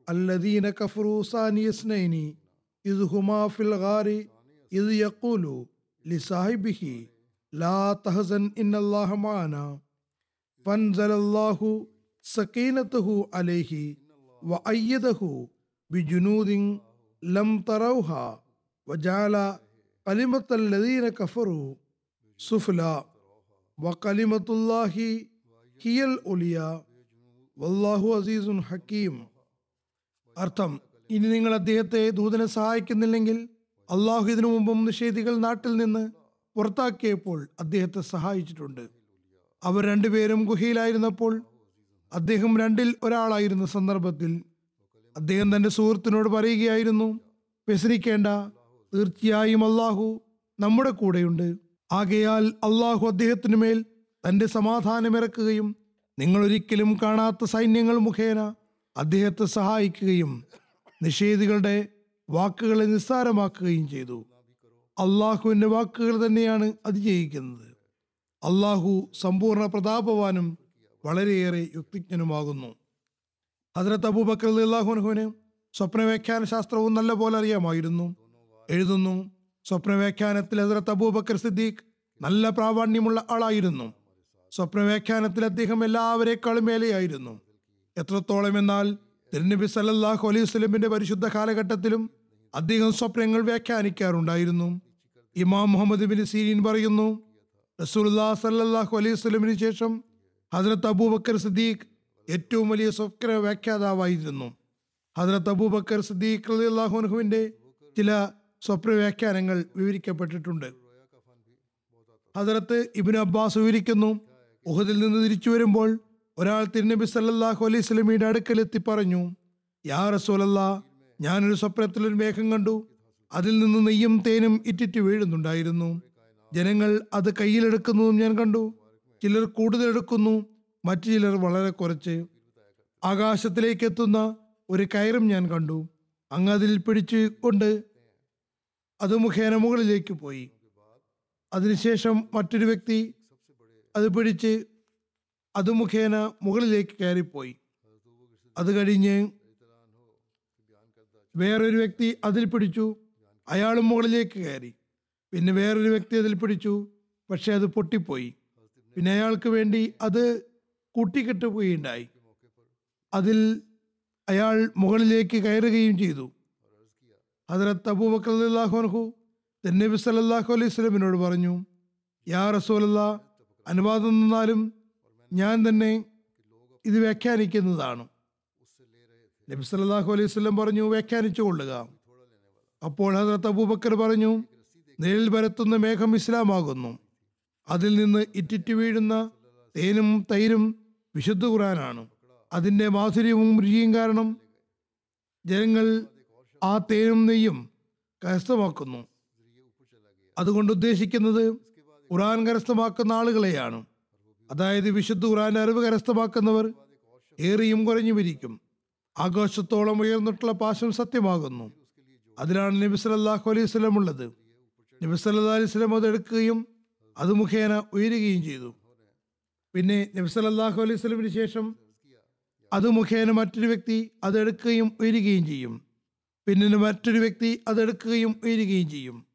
അല്ലദീന കഫറു സാനിയസ്നൈനി ഇത് ഹുമാ ഫിൽ ഗാരി ഇത് യഖൂലു ലിസാഹിബിഹി ലാ തഹസൻ ഇന്നല്ലാഹ മാന ഫൻസലല്ലാഹു സക്കീനത്തഹു അലൈഹി വ ബിജുനൂദിൻ ലം തറൗഹാ വജാല കലിമത്തല്ലദീന കഫറു സുഫ്ല വ കലിമത്തുല്ലാഹി ഹിയൽ ഒലിയ വല്ലാഹു അസീസുൻ ഹക്കീം അർത്ഥം ഇനി നിങ്ങൾ അദ്ദേഹത്തെ ദൂതനെ സഹായിക്കുന്നില്ലെങ്കിൽ അള്ളാഹു ഇതിനു മുമ്പും നിഷേധികൾ നാട്ടിൽ നിന്ന് പുറത്താക്കിയപ്പോൾ അദ്ദേഹത്തെ സഹായിച്ചിട്ടുണ്ട്. അവർ രണ്ടുപേരും ഗുഹയിലായിരുന്നപ്പോൾ അദ്ദേഹം രണ്ടിൽ ഒരാളായിരുന്ന സന്ദർഭത്തിൽ അദ്ദേഹം തന്റെ സുഹൃത്തിനോട് പറയുകയായിരുന്നു വ്യസനിക്കേണ്ട തീർച്ചയായും അള്ളാഹു നമ്മുടെ കൂടെയുണ്ട്. ആകയാൽ അള്ളാഹു അദ്ദേഹത്തിനു മേൽ തന്റെ സമാധാനമിറക്കുകയും നിങ്ങൾ ഒരിക്കലും കാണാത്ത സൈന്യങ്ങൾ മുഖേന അദ്ദേഹത്തെ സഹായിക്കുകയും നിഷേധികളുടെ വാക്കുകളെ നിസ്സാരമാക്കുകയും ചെയ്തു. അള്ളാഹുവിന്റെ വാക്കുകൾ തന്നെയാണ് അത് അതിജയിക്കുന്നത് അള്ളാഹു സമ്പൂർണ പ്രതാപവാനും വളരെയേറെ യുക്തിജ്ഞനുമാകുന്നു. ഹജറത്ത് അബൂബക്കർ അള്ളാഹുനഹുവിന് സ്വപ്ന വ്യാഖ്യാന ശാസ്ത്രവും നല്ല പോലെ അറിയാമായിരുന്നു. എഴുതുന്നു. സ്വപ്നവ്യാഖ്യാനത്തിൽ ഹസ്രത്ത് അബൂബക്കർ സിദ്ദീഖ് നല്ല പ്രാവാണ്യമുള്ള ആളായിരുന്നു. സ്വപ്നവ്യാഖ്യാനത്തിൽ അദ്ദേഹം എല്ലാവരെക്കാളും മേലെയായിരുന്നു എത്രത്തോളം എന്നാൽ തിരുനബി സല്ലല്ലാഹു അലൈഹി വസല്ലമയുടെ പരിശുദ്ധ കാലഘട്ടത്തിലും അദ്ദേഹം സ്വപ്നങ്ങൾ വ്യാഖ്യാനിക്കാറുണ്ടായിരുന്നു. ഇമാം മുഹമ്മദ് ബിൻ സീരീൻ പറയുന്നു റസൂല്ലാ സല്ലല്ലാഹു അലൈഹി വസല്ലമിന് ശേഷം ഹസ്രത്ത് അബൂബക്കർ സിദ്ദീഖ് ഏറ്റവും വലിയ സ്വപ്ന വ്യാഖ്യാതാവായിരുന്നു ഹജ്രത്ത് അബൂബക്കർ സിദ്ദീഖ് റളിയല്ലാഹുവിന്റെ ചില സ്വപ്ന വ്യാഖ്യാനങ്ങൾ വിവരിക്കപ്പെട്ടിട്ടുണ്ട്. ഹജറത്ത് ഇബിൻ അബ്ബാസ് വിവരിക്കുന്നു ഉഹദിൽ നിന്ന് തിരിച്ചു വരുമ്പോൾ ഒരാൾ തിരുനബി സല്ലാഹു അലൈഹി സ്വലമിയുടെ അടുക്കലെത്തി പറഞ്ഞു യാ റസൂലല്ലാ ഞാനൊരു സ്വപ്നത്തിൽ ഒരു മേഘം കണ്ടു അതിൽ നിന്ന് നെയ്യും തേനും ഇറ്റിറ്റ് വീഴുന്നുണ്ടായിരുന്നു. ജനങ്ങൾ അത് കയ്യിലെടുക്കുന്നതും ഞാൻ കണ്ടു. ചിലർ കൂടുതൽ എടുക്കുന്നു മറ്റു ചിലർ വളരെ കുറച്ച്. ആകാശത്തിലേക്ക് എത്തുന്ന ഒരു കയറും ഞാൻ കണ്ടു. അങ്ങ് അതിൽ പിടിച്ചു കൊണ്ട് അത് മുഖേന മുകളിലേക്ക് പോയി. അതിനുശേഷം മറ്റൊരു വ്യക്തി അത് പിടിച്ച് അത് മുഖേന മുകളിലേക്ക് കയറിപ്പോയി. അത് കഴിഞ്ഞ് വേറൊരു വ്യക്തി അതിൽ പിടിച്ചു. അയാളും മുകളിലേക്ക് കയറി. പിന്നെ വേറൊരു വ്യക്തി അതിൽ പിടിച്ചു. പക്ഷെ അത് പൊട്ടിപ്പോയി. പിന്നെ അയാൾക്ക് വേണ്ടി അത് കൂട്ടിക്കെട്ടുകയുണ്ടായി. അതിൽ അയാൾ മുകളിലേക്ക് കയറുകയും ചെയ്തു. ഹജറത്ത് അബൂബക്കർ അള്ളാഹുഹു നബി സല്ലല്ലാഹു അലൈഹി സ്വലമിനോട് പറഞ്ഞു യാ റസൂലല്ല അനുവാദം തന്നാലും ഞാൻ തന്നെ ഇത് വ്യാഖ്യാനിക്കുന്നതാണ്. നബി സല്ലല്ലാഹു അലൈഹി വസല്ലം പറഞ്ഞു വ്യാഖ്യാനിച്ചു കൊള്ളുക. അപ്പോൾ ഹജറത്ത് അബൂബക്കർ പറഞ്ഞു നിഴൽ പരത്തുന്ന മേഘം ഇസ്ലാമാകുന്നു. അതിൽ നിന്ന് ഇറ്റിറ്റ് വീഴുന്ന തേനും തൈരും വിശുദ്ധ ഖുറാനാണ് അതിന്റെ മാധുര്യവും രുചിയും കാരണം ജനങ്ങൾ ആ തേനും നെയ്യും കരസ്ഥമാക്കുന്നു. അതുകൊണ്ട് ഉദ്ദേശിക്കുന്നത് ഖുറാൻ കരസ്ഥമാക്കുന്ന ആളുകളെയാണ്. അതായത് വിശുദ്ധ ഖുറാൻ അറിവ് കരസ്ഥമാക്കുന്നവർ ഏറിയും കുറഞ്ഞും ആകാശത്തോളം ഉയർന്നിട്ടുള്ള പാശം സത്യമാകുന്നു. അതിലാണ് നബി സല്ലല്ലാഹു അലൈഹി സ്വലം ഉള്ളത്. നബി സല്ലാ അലൈഹി അത് എടുക്കുകയും അത് മുഖേന ഉയരുകയും ചെയ്തു. പിന്നെ നബി സല്ലല്ലാഹു അലൈഹി സ്വലമിന് ശേഷം അത് മുഖേന മറ്റൊരു വ്യക്തി അത് എടുക്കുകയും ഉയരുകയും ചെയ്യും. പിന്നെ മറ്റൊരു വ്യക്തി അതെടുക്കുകയും ഉയരുകയും ചെയ്യും.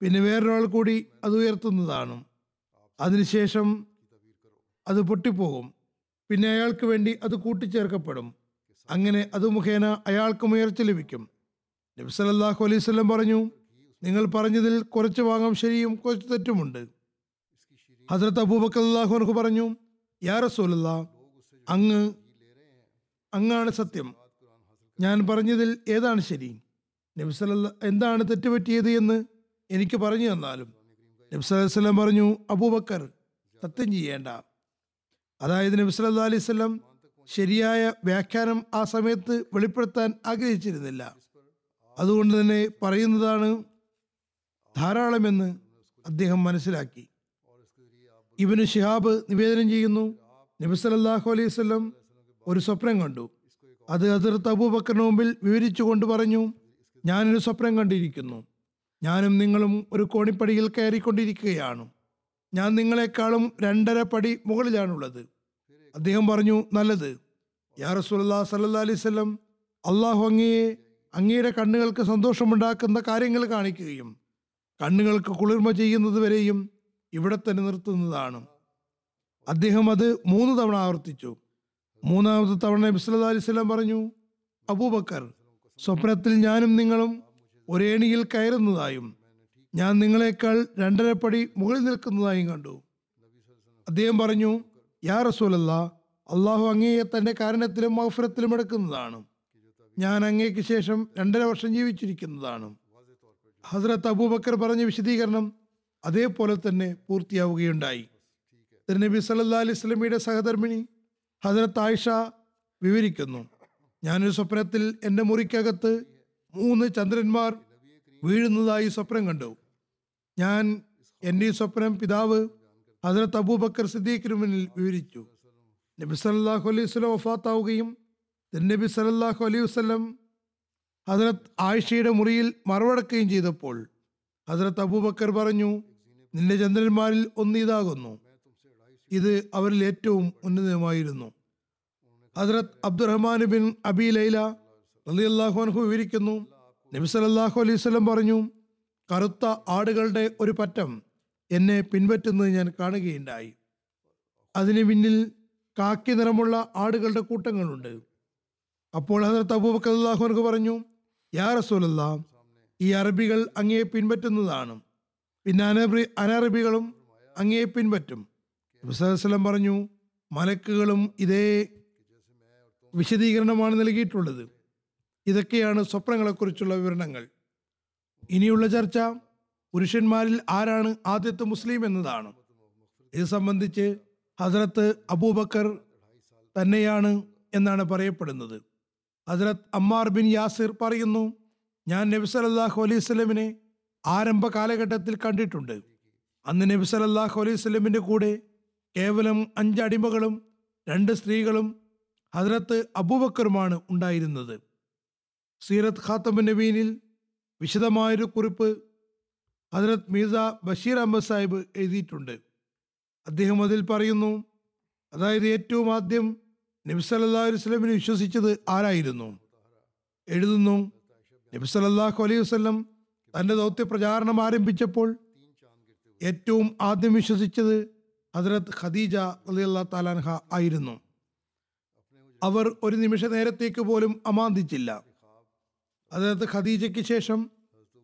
പിന്നെ വേറൊരാൾ കൂടി അത് ഉയർത്തുന്നതാണ്. അതിനുശേഷം അത് പൊട്ടിപ്പോകും. പിന്നെ അയാൾക്ക് വേണ്ടി അത് കൂട്ടിച്ചേർക്കപ്പെടും. അങ്ങനെ അത് മുഖേന അയാൾക്കും ഉയർച്ച ലഭിക്കും. നബ്സലല്ലാഹു അലൈഹി പറഞ്ഞു നിങ്ങൾ പറഞ്ഞതിൽ കുറച്ച് ഭാഗം ശരിയും കുറച്ച് തെറ്റുമുണ്ട്. ഹസ്രത്ത് അബൂബക്കർ അള്ളാഹു പറഞ്ഞു യാ റസൂലല്ല അങ്ങ് അങ്ങാണ് സത്യം. ഞാൻ പറഞ്ഞതിൽ ഏതാണ് ശരി? നബി സല്ല എന്താണ് തെറ്റുപറ്റിയത് എന്ന് എനിക്ക് പറഞ്ഞു തന്നാലും നബ്സലം പറഞ്ഞു അബൂബക്കർ സത്യം ചെയ്യേണ്ട. അതായത് നബി സല്ലല്ലാഹു അലൈഹി വസല്ലം ശരിയായ വ്യാഖ്യാനം ആ സമയത്ത് വെളിപ്പെടുത്താൻ ആഗ്രഹിച്ചിരുന്നില്ല. അതുകൊണ്ട് തന്നെ പറയുന്നതാണ് ധാരാളമെന്ന് അദ്ദേഹം മനസ്സിലാക്കി. ഇവന് ഷിഹാബ് നിവേദനം ചെയ്യുന്നു നബി അലൈഹി വസല്ലം ഒരു സ്വപ്നം കണ്ടു. അത് ഹസരത്ത് അബൂബക്കറിന് മുമ്പിൽ വിവരിച്ചു കൊണ്ട് പറഞ്ഞു ഞാനൊരു സ്വപ്നം കണ്ടിരിക്കുന്നു. ഞാനും നിങ്ങളും ഒരു കോണിപ്പടിയിൽ കയറിക്കൊണ്ടിരിക്കുകയാണ്. ഞാൻ നിങ്ങളെക്കാളും രണ്ടര പടി മുകളിലാണുള്ളത്. അദ്ദേഹം പറഞ്ഞു നല്ലത്. യാ റസൂല്ലാ സല്ലാ വസല്ലം അള്ളാഹു അങ്ങയെ അങ്ങയുടെ കണ്ണുകൾക്ക് സന്തോഷമുണ്ടാക്കുന്ന കാര്യങ്ങൾ കാണിക്കുകയും കണ്ണുകൾക്ക് കുളിർമ ചെയ്യുന്നത് വരെയും ഇവിടെ തന്നെ നിർത്തുന്നതാണ്. അദ്ദേഹം അത് മൂന്ന് തവണ ആവർത്തിച്ചു. മൂന്നാമത്തെ തവണ നബി അലിസ്ലാം പറഞ്ഞു അബൂബക്കർ സ്വപ്നത്തിൽ ഞാനും നിങ്ങളും ഒരേണിയിൽ കയറുന്നതായും ഞാൻ നിങ്ങളെക്കാൾ രണ്ടരപ്പടി പടി മുകളിൽ നിൽക്കുന്നതായും കണ്ടു. അദ്ദേഹം പറഞ്ഞു യാ റസൂലല്ല അള്ളാഹു അങ്ങേയെ തന്റെ കാരണത്തിലും മൗഫരത്തിലും എടുക്കുന്നതാണ്. ഞാൻ അങ്ങേക്ക് ശേഷം രണ്ടര വർഷം ജീവിച്ചിരിക്കുന്നതാണ്. ഹസ്രത്ത് അബൂബക്കർ പറഞ്ഞ വിശദീകരണം അതേപോലെ തന്നെ പൂർത്തിയാവുകയുണ്ടായി. തിരുനബി സല്ലാ അലൈഹി സ്വലമിയുടെ സഹധർമ്മിണി ഹസ്രത്ത് ആയിഷ വിവരിക്കുന്നു. ഞാനൊരു സ്വപ്നത്തിൽ എന്റെ മുറിക്കകത്ത് മൂന്ന് ചന്ദ്രന്മാർ വീഴുന്നതായി സ്വപ്നം കണ്ടു. ഞാൻ എന്റെ ഈ സ്വപ്നം പിതാവ് ഹസ്രത്ത് അബൂബക്കർ സിദ്ദീഖിന് മുന്നിൽ വിവരിച്ചു. നബി സല്ലല്ലാഹു അലൈഹി വസ്ലം വഫാത്താവുകയും നബി സല്ലല്ലാഹു അലൈഹി വസ്ലം ഹസ്രത്ത് ആയിഷയുടെ മുറിയിൽ മറവടക്കുകയും ചെയ്തപ്പോൾ ഹസ്രത്ത് അബൂബക്കർ പറഞ്ഞു നിന്റെ ചന്ദ്രന്മാരിൽ ഒന്ന് ഇതാകുന്നു. ഇത് അവരിൽ ഏറ്റവും ഉന്നതമായിരുന്നു ഹസ്രത്ത് അബ്ദുറഹ്മാൻ ബിൻ അബി ലൈല റളിയല്ലാഹു അൻഹു വിവരിക്കുന്നു. നബി സല്ലല്ലാഹു അലൈഹി വസല്ലം പറഞ്ഞു കറുത്ത ആടുകളുടെ ഒരു പറ്റം എന്നെ പിൻപറ്റുന്നത് ഞാൻ കാണുകയുണ്ടായി. അതിന് പിന്നിൽ കാക്കി നിറമുള്ള ആടുകളുടെ കൂട്ടങ്ങളുണ്ട്. അപ്പോൾ ഹസരത്ത് അബൂബക്കർ അള്ളാഹു അൻഹു പറഞ്ഞു യാ റസൂലല്ല ഈ അറബികൾ അങ്ങയെ പിൻപറ്റുന്നതാണ്. പിന്നെ അനറബി അനറബികളും അങ്ങയെ പിൻപറ്റും. വസ്ലം പറഞ്ഞു മലക്കുകളും ഇതേ വിശദീകരണമാണ് നൽകിയിട്ടുള്ളത്. ഇതൊക്കെയാണ് സ്വപ്നങ്ങളെക്കുറിച്ചുള്ള വിവരണങ്ങൾ. ഇനിയുള്ള ചർച്ച പുരുഷന്മാരിൽ ആരാണ് ആദ്യത്തെ മുസ്ലിം എന്നതാണ്. ഇത് സംബന്ധിച്ച് ഹസരത്ത് അബൂബക്കർ തന്നെയാണ് എന്നാണ് പറയപ്പെടുന്നത്. ഹസ്രത്ത് അമ്മാർ ബിൻ യാസിർ പറയുന്നു ഞാൻ നബി സല്ലല്ലാഹു അലൈഹി സ്വലമിനെ ആരംഭ കാലഘട്ടത്തിൽ കണ്ടിട്ടുണ്ട്. അന്ന് നബി സല്ലല്ലാഹു അലൈഹി സ്വലമിന്റെ കൂടെ കേവലം അഞ്ചടിമകളും രണ്ട് സ്ത്രീകളും ഹജ്രത്ത് അബൂബക്കറുമാണ് ഉണ്ടായിരുന്നത്. സീറത്ത് ഖാത്തബ് നബീനിൽ വിശദമായൊരു കുറിപ്പ് ഹജ്രത് മീസ ബഷീർ അഹമ്മദ് സാഹിബ് എഴുതിയിട്ടുണ്ട്. അദ്ദേഹം അതിൽ പറയുന്നു അതായത് ഏറ്റവും ആദ്യം നബി വസല്ലമിനെ വിശ്വസിച്ചത് ആരായിരുന്നു? എഴുതുന്നു നബി സല്ലല്ലാഹു അലൈഹി വസ്ലം തന്റെ ദൗത്യ പ്രചാരണം ആരംഭിച്ചപ്പോൾ ഏറ്റവും ആദ്യം വിശ്വസിച്ചത് ഹസ്രത്ത് ഖദീജ റളിയല്ലാഹു താലാൻഹ ആയിരുന്നു. അവർ ഒരു നിമിഷ നേരത്തേക്ക് പോലും അമാന്തിച്ചില്ല. അതായത് ഖദീജയ്ക്ക് ശേഷം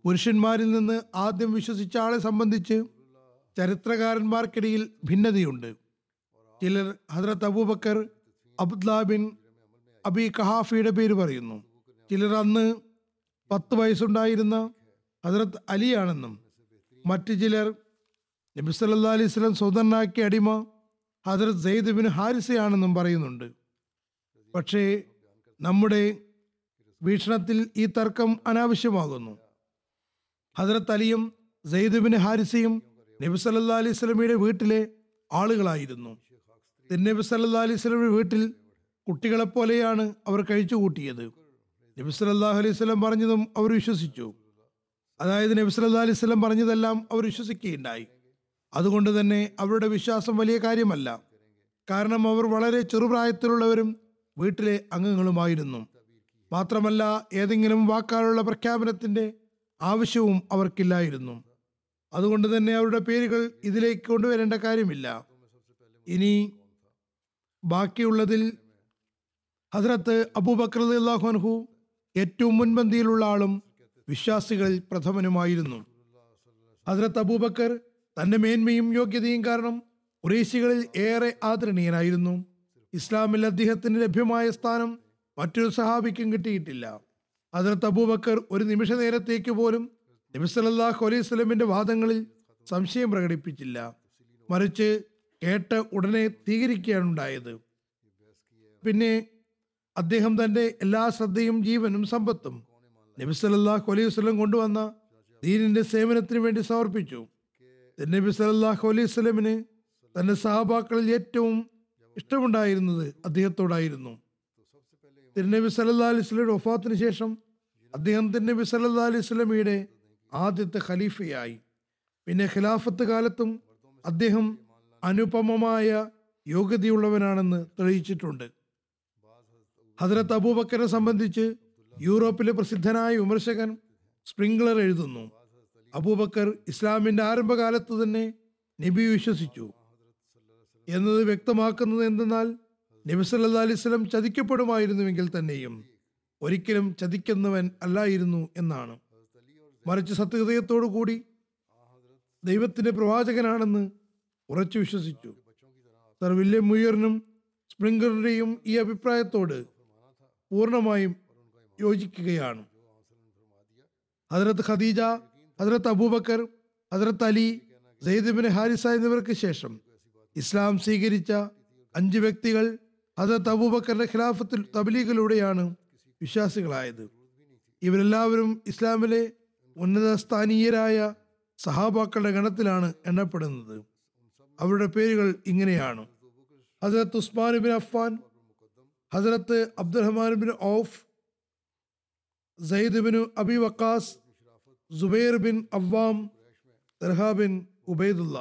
പുരുഷന്മാരിൽ നിന്ന് ആദ്യം വിശ്വസിച്ച ആളെ സംബന്ധിച്ച് ചരിത്രകാരന്മാർക്കിടയിൽ ഭിന്നതയുണ്ട്. ചിലർ Hazrat Abu Bakr Abdullah bin Abi കഹാഫിയുടെ പേര് പറയുന്നു. ചിലർ അന്ന് പത്ത് വയസ്സുണ്ടായിരുന്ന ഹജ്രത് അലിയാണെന്നും മറ്റു ചിലർ നബി സല്ലാ അലൈഹി സ്വലം സ്വതന്ത്രനാക്കിയ അടിമ ഹജറത് സെയ്ദ് ബിൻ ഹാരിസയാണെന്നും പറയുന്നുണ്ട്. പക്ഷേ നമ്മുടെ വീക്ഷണത്തിൽ ഈ തർക്കം അനാവശ്യമാകുന്നു. ഹജറത്ത് അലിയും സെയ്ദ് ബിൻ ഹാരിസയും നബി സല്ലാ അലൈഹി സ്വലമിയുടെ വീട്ടിലെ ആളുകളായിരുന്നു. നബി സല്ലാ അലൈഹി സ്വലമിയുടെ വീട്ടിൽ കുട്ടികളെപ്പോലെയാണ് അവർ കഴിച്ചു കൂട്ടിയത് നബി സല്ലാഹു അലൈഹി സ്വലം പറഞ്ഞതും അവർ വിശ്വസിച്ചു. അതായത് നബി സല്ലാ അലൈഹി സ്വലം പറഞ്ഞതെല്ലാം അവർ വിശ്വസിക്കുകയുണ്ടായി. അതുകൊണ്ട് തന്നെ അവരുടെ വിശ്വാസം വലിയ കാര്യമല്ല. കാരണം അവർ വളരെ ചെറുപ്രായത്തിലുള്ളവരും വീട്ടിലെ അംഗങ്ങളുമായിരുന്നു. മാത്രമല്ല ഏതെങ്കിലും വാക്കാലുള്ള പ്രഖ്യാപനത്തിന്റെ ആവശ്യവും അവർക്കില്ലായിരുന്നു. അതുകൊണ്ട് തന്നെ അവരുടെ പേരുകൾ ഇതിലേക്ക് കൊണ്ടുവരേണ്ട കാര്യമില്ല. ഇനി ബാക്കിയുള്ളതിൽ ഹസ്രത്ത് അബൂബക്കർ അള്ളാഹുൻഹു ഏറ്റവും മുൻപന്തിയിലുള്ള ആളും വിശ്വാസികളിൽ പ്രഥമനുമായിരുന്നു. ഹസ്രത്ത് അബൂബക്കർ തന്റെ മേന്മയും യോഗ്യതയും കാരണം കുറേശികളിൽ ഏറെ ആദരണീയനായിരുന്നു. ഇസ്ലാമിൽ അദ്ദേഹത്തിന് ലഭ്യമായ സ്ഥാനം മറ്റൊരു സഹാബിക്കും കിട്ടിയിട്ടില്ല. അതിർത്ത് അബൂബക്കർ ഒരു നിമിഷ നേരത്തേക്ക് പോലും നബി സല്ലല്ലാഹു അലൈഹി വാദങ്ങളിൽ സംശയം പ്രകടിപ്പിച്ചില്ല. മറിച്ച് കേട്ട് ഉടനെ തീകരിക്കുകയാണ് ഉണ്ടായത്. പിന്നെ അദ്ദേഹം തന്റെ എല്ലാ ശ്രദ്ധയും ജീവനും സമ്പത്തും നബി സല്ലല്ലാഹു അലൈഹി വസല്ലം കൊണ്ടുവന്ന ദീനിന്റെ സേവനത്തിന് വേണ്ടി സമർപ്പിച്ചു. നബി സല്ലല്ലാഹു അലൈഹി സ്വലമിന് തന്റെ സഹാബാക്കളിൽ ഏറ്റവും ഇഷ്ടമുണ്ടായിരുന്നത് അദ്ദേഹത്തോടായിരുന്നു. തിരുനബി സല്ലാ അലൈഹി സ്വലയുടെ ഒഫാത്തിന് ശേഷം അദ്ദേഹം തിരുനബി സല്ലാ അലൈഹി വസല്ലമയുടെ ആദ്യത്തെ ഖലീഫയായി. പിന്നെ ഖിലാഫത്ത് കാലത്തും അദ്ദേഹം അനുപമമായ യോഗ്യതയുള്ളവനാണെന്ന് തെളിയിച്ചിട്ടുണ്ട്. ഹജരത്ത് അബൂബക്കറെ സംബന്ധിച്ച് യൂറോപ്പിലെ പ്രസിദ്ധനായ വിമർശകൻ സ്പ്രിംഗ്ലർ എഴുതുന്നു. അബൂബക്കർ ഇസ്ലാമിന്റെ ആരംഭകാലത്ത് തന്നെ നബി വിശ്വസിച്ചു. എന്നത് വ്യക്തമാക്കുന്നത് എന്തെന്നാൽ നബി സല്ലാ അലിസ്ലം ചതിക്കപ്പെടുമായിരുന്നുവെങ്കിൽ തന്നെയും ഒരിക്കലും ചതിക്കുന്നവൻ അല്ലായിരുന്നു എന്നാണ്. മറിച്ച് സത്യഹൃദയത്തോടു കൂടി ദൈവത്തിന്റെ പ്രവാചകനാണെന്ന് ഉറച്ചു വിശ്വസിച്ചു. സർ വില്യം മുയറിനും സ്പ്രിംഗറിന്റെയും ഈ അഭിപ്രായത്തോട് പൂർണമായും യോജിക്കുകയാണ്. ഹജറത്ത് ഖദീജ ഹജറത്ത് അബൂബക്കർ ഹജറത്ത് അലി സെയ്ദിബിൻ ഹാരിസ എന്നിവർക്ക് ശേഷം ഇസ്ലാം സ്വീകരിച്ച അഞ്ച് വ്യക്തികൾ ഹജറത്ത് അബൂബക്കറിന്റെ ഖിലാഫത്തിൽ തബലീഗിലൂടെയാണ് വിശ്വാസികളായത്. ഇവരെല്ലാവരും ഇസ്ലാമിലെ ഉന്നത സ്ഥാനീയരായ സഹാബാക്കളുടെ ഗണത്തിലാണ് എണ്ണപ്പെടുന്നത്. അവരുടെ പേരുകൾ ഇങ്ങനെയാണ്. ഹസരത്ത് Usman bin Affan Hazrat Abdurrahman bin Auf Sayyid bin Abi Waqqas Zubair bin Awwam Talha bin Ubaidullah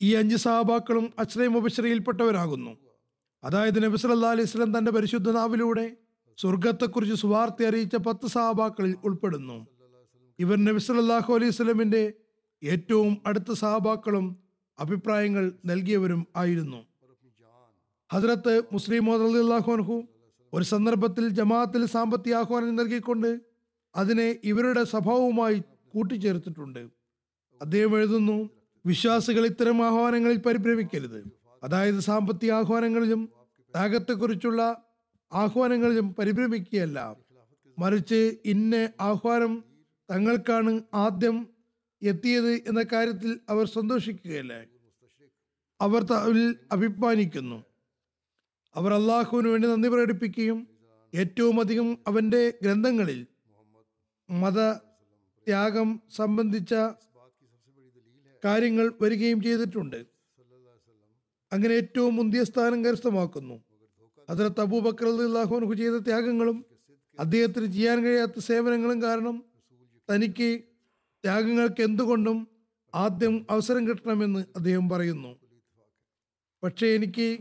ഈ അഞ്ച് സഹാബാക്കളും അച്ഛനയും മുബശ്രയിൽപ്പെട്ടവരാകുന്നു അതായത് നബി അല്ലാ അലൈഹി സ്വലം തന്റെ പരിശുദ്ധ നാവിലൂടെ സ്വർഗത്തെക്കുറിച്ച് സുവാർത്ത അറിയിച്ച പത്ത് സഹാബാക്കളിൽ ഉൾപ്പെടുന്നു. ഇവർ നബി അല്ലാഹു അലൈഹി സ്വലമിന്റെ ഏറ്റവും അടുത്ത സഹാബാക്കളും അഭിപ്രായങ്ങൾ നൽകിയവരും ആയിരുന്നു. ഹസ്രത്ത് മുസ്ലിം അൻഹു ഒരു സന്ദർഭത്തിൽ ജമാഅത്തിൽ സാമ്പത്തിക ആഹ്വാനം നൽകിക്കൊണ്ട് അതിനെ ഇവരുടെ സ്വഭാവവുമായി കൂട്ടിച്ചേർത്തിട്ടുണ്ട്. അദ്ദേഹം എഴുതുന്നു വിശ്വാസികൾ ഇത്തരം ആഹ്വാനങ്ങളിൽ പരിഭ്രമിക്കരുത്. അതായത് സാമ്പത്തിക ആഹ്വാനങ്ങളിലും ത്യാഗത്തെക്കുറിച്ചുള്ള ആഹ്വാനങ്ങളിലും പരിഭ്രമിക്കുകയല്ല. മറിച്ച് ഇന്ന ആഹ്വാനം തങ്ങൾക്കാണ് ആദ്യം എത്തിയത് എന്ന കാര്യത്തിൽ അവർ സന്തോഷിക്കുകയല്ല. അവർ തമ്മിൽ അഭിമാനിക്കുന്നു. അവർ അള്ളാഹുവിന് വേണ്ടി നന്ദി പ്രകടിപ്പിക്കുകയും ഏറ്റവും അധികം അവന്റെ ഗ്രന്ഥങ്ങളിൽ മത ത്യാഗം സംബന്ധിച്ച കാര്യങ്ങൾ വരികയും ചെയ്തിട്ടുണ്ട്. അങ്ങനെ ഏറ്റവും മുന്തിയ സ്ഥാനം കരസ്ഥമാക്കുന്നു. അതിലത്ത് അബൂബക്കർ അള്ളാഹുനഹു ചെയ്ത ത്യാഗങ്ങളും അദ്ദേഹത്തിന് ചെയ്യാൻ കഴിയാത്ത സേവനങ്ങളും കാരണം തനിക്ക് ത്യാഗങ്ങൾക്ക് എന്തുകൊണ്ടും ആദ്യം അവസരം കിട്ടണമെന്ന് അദ്ദേഹം പറയുന്നു. പക്ഷേ എനിക്ക്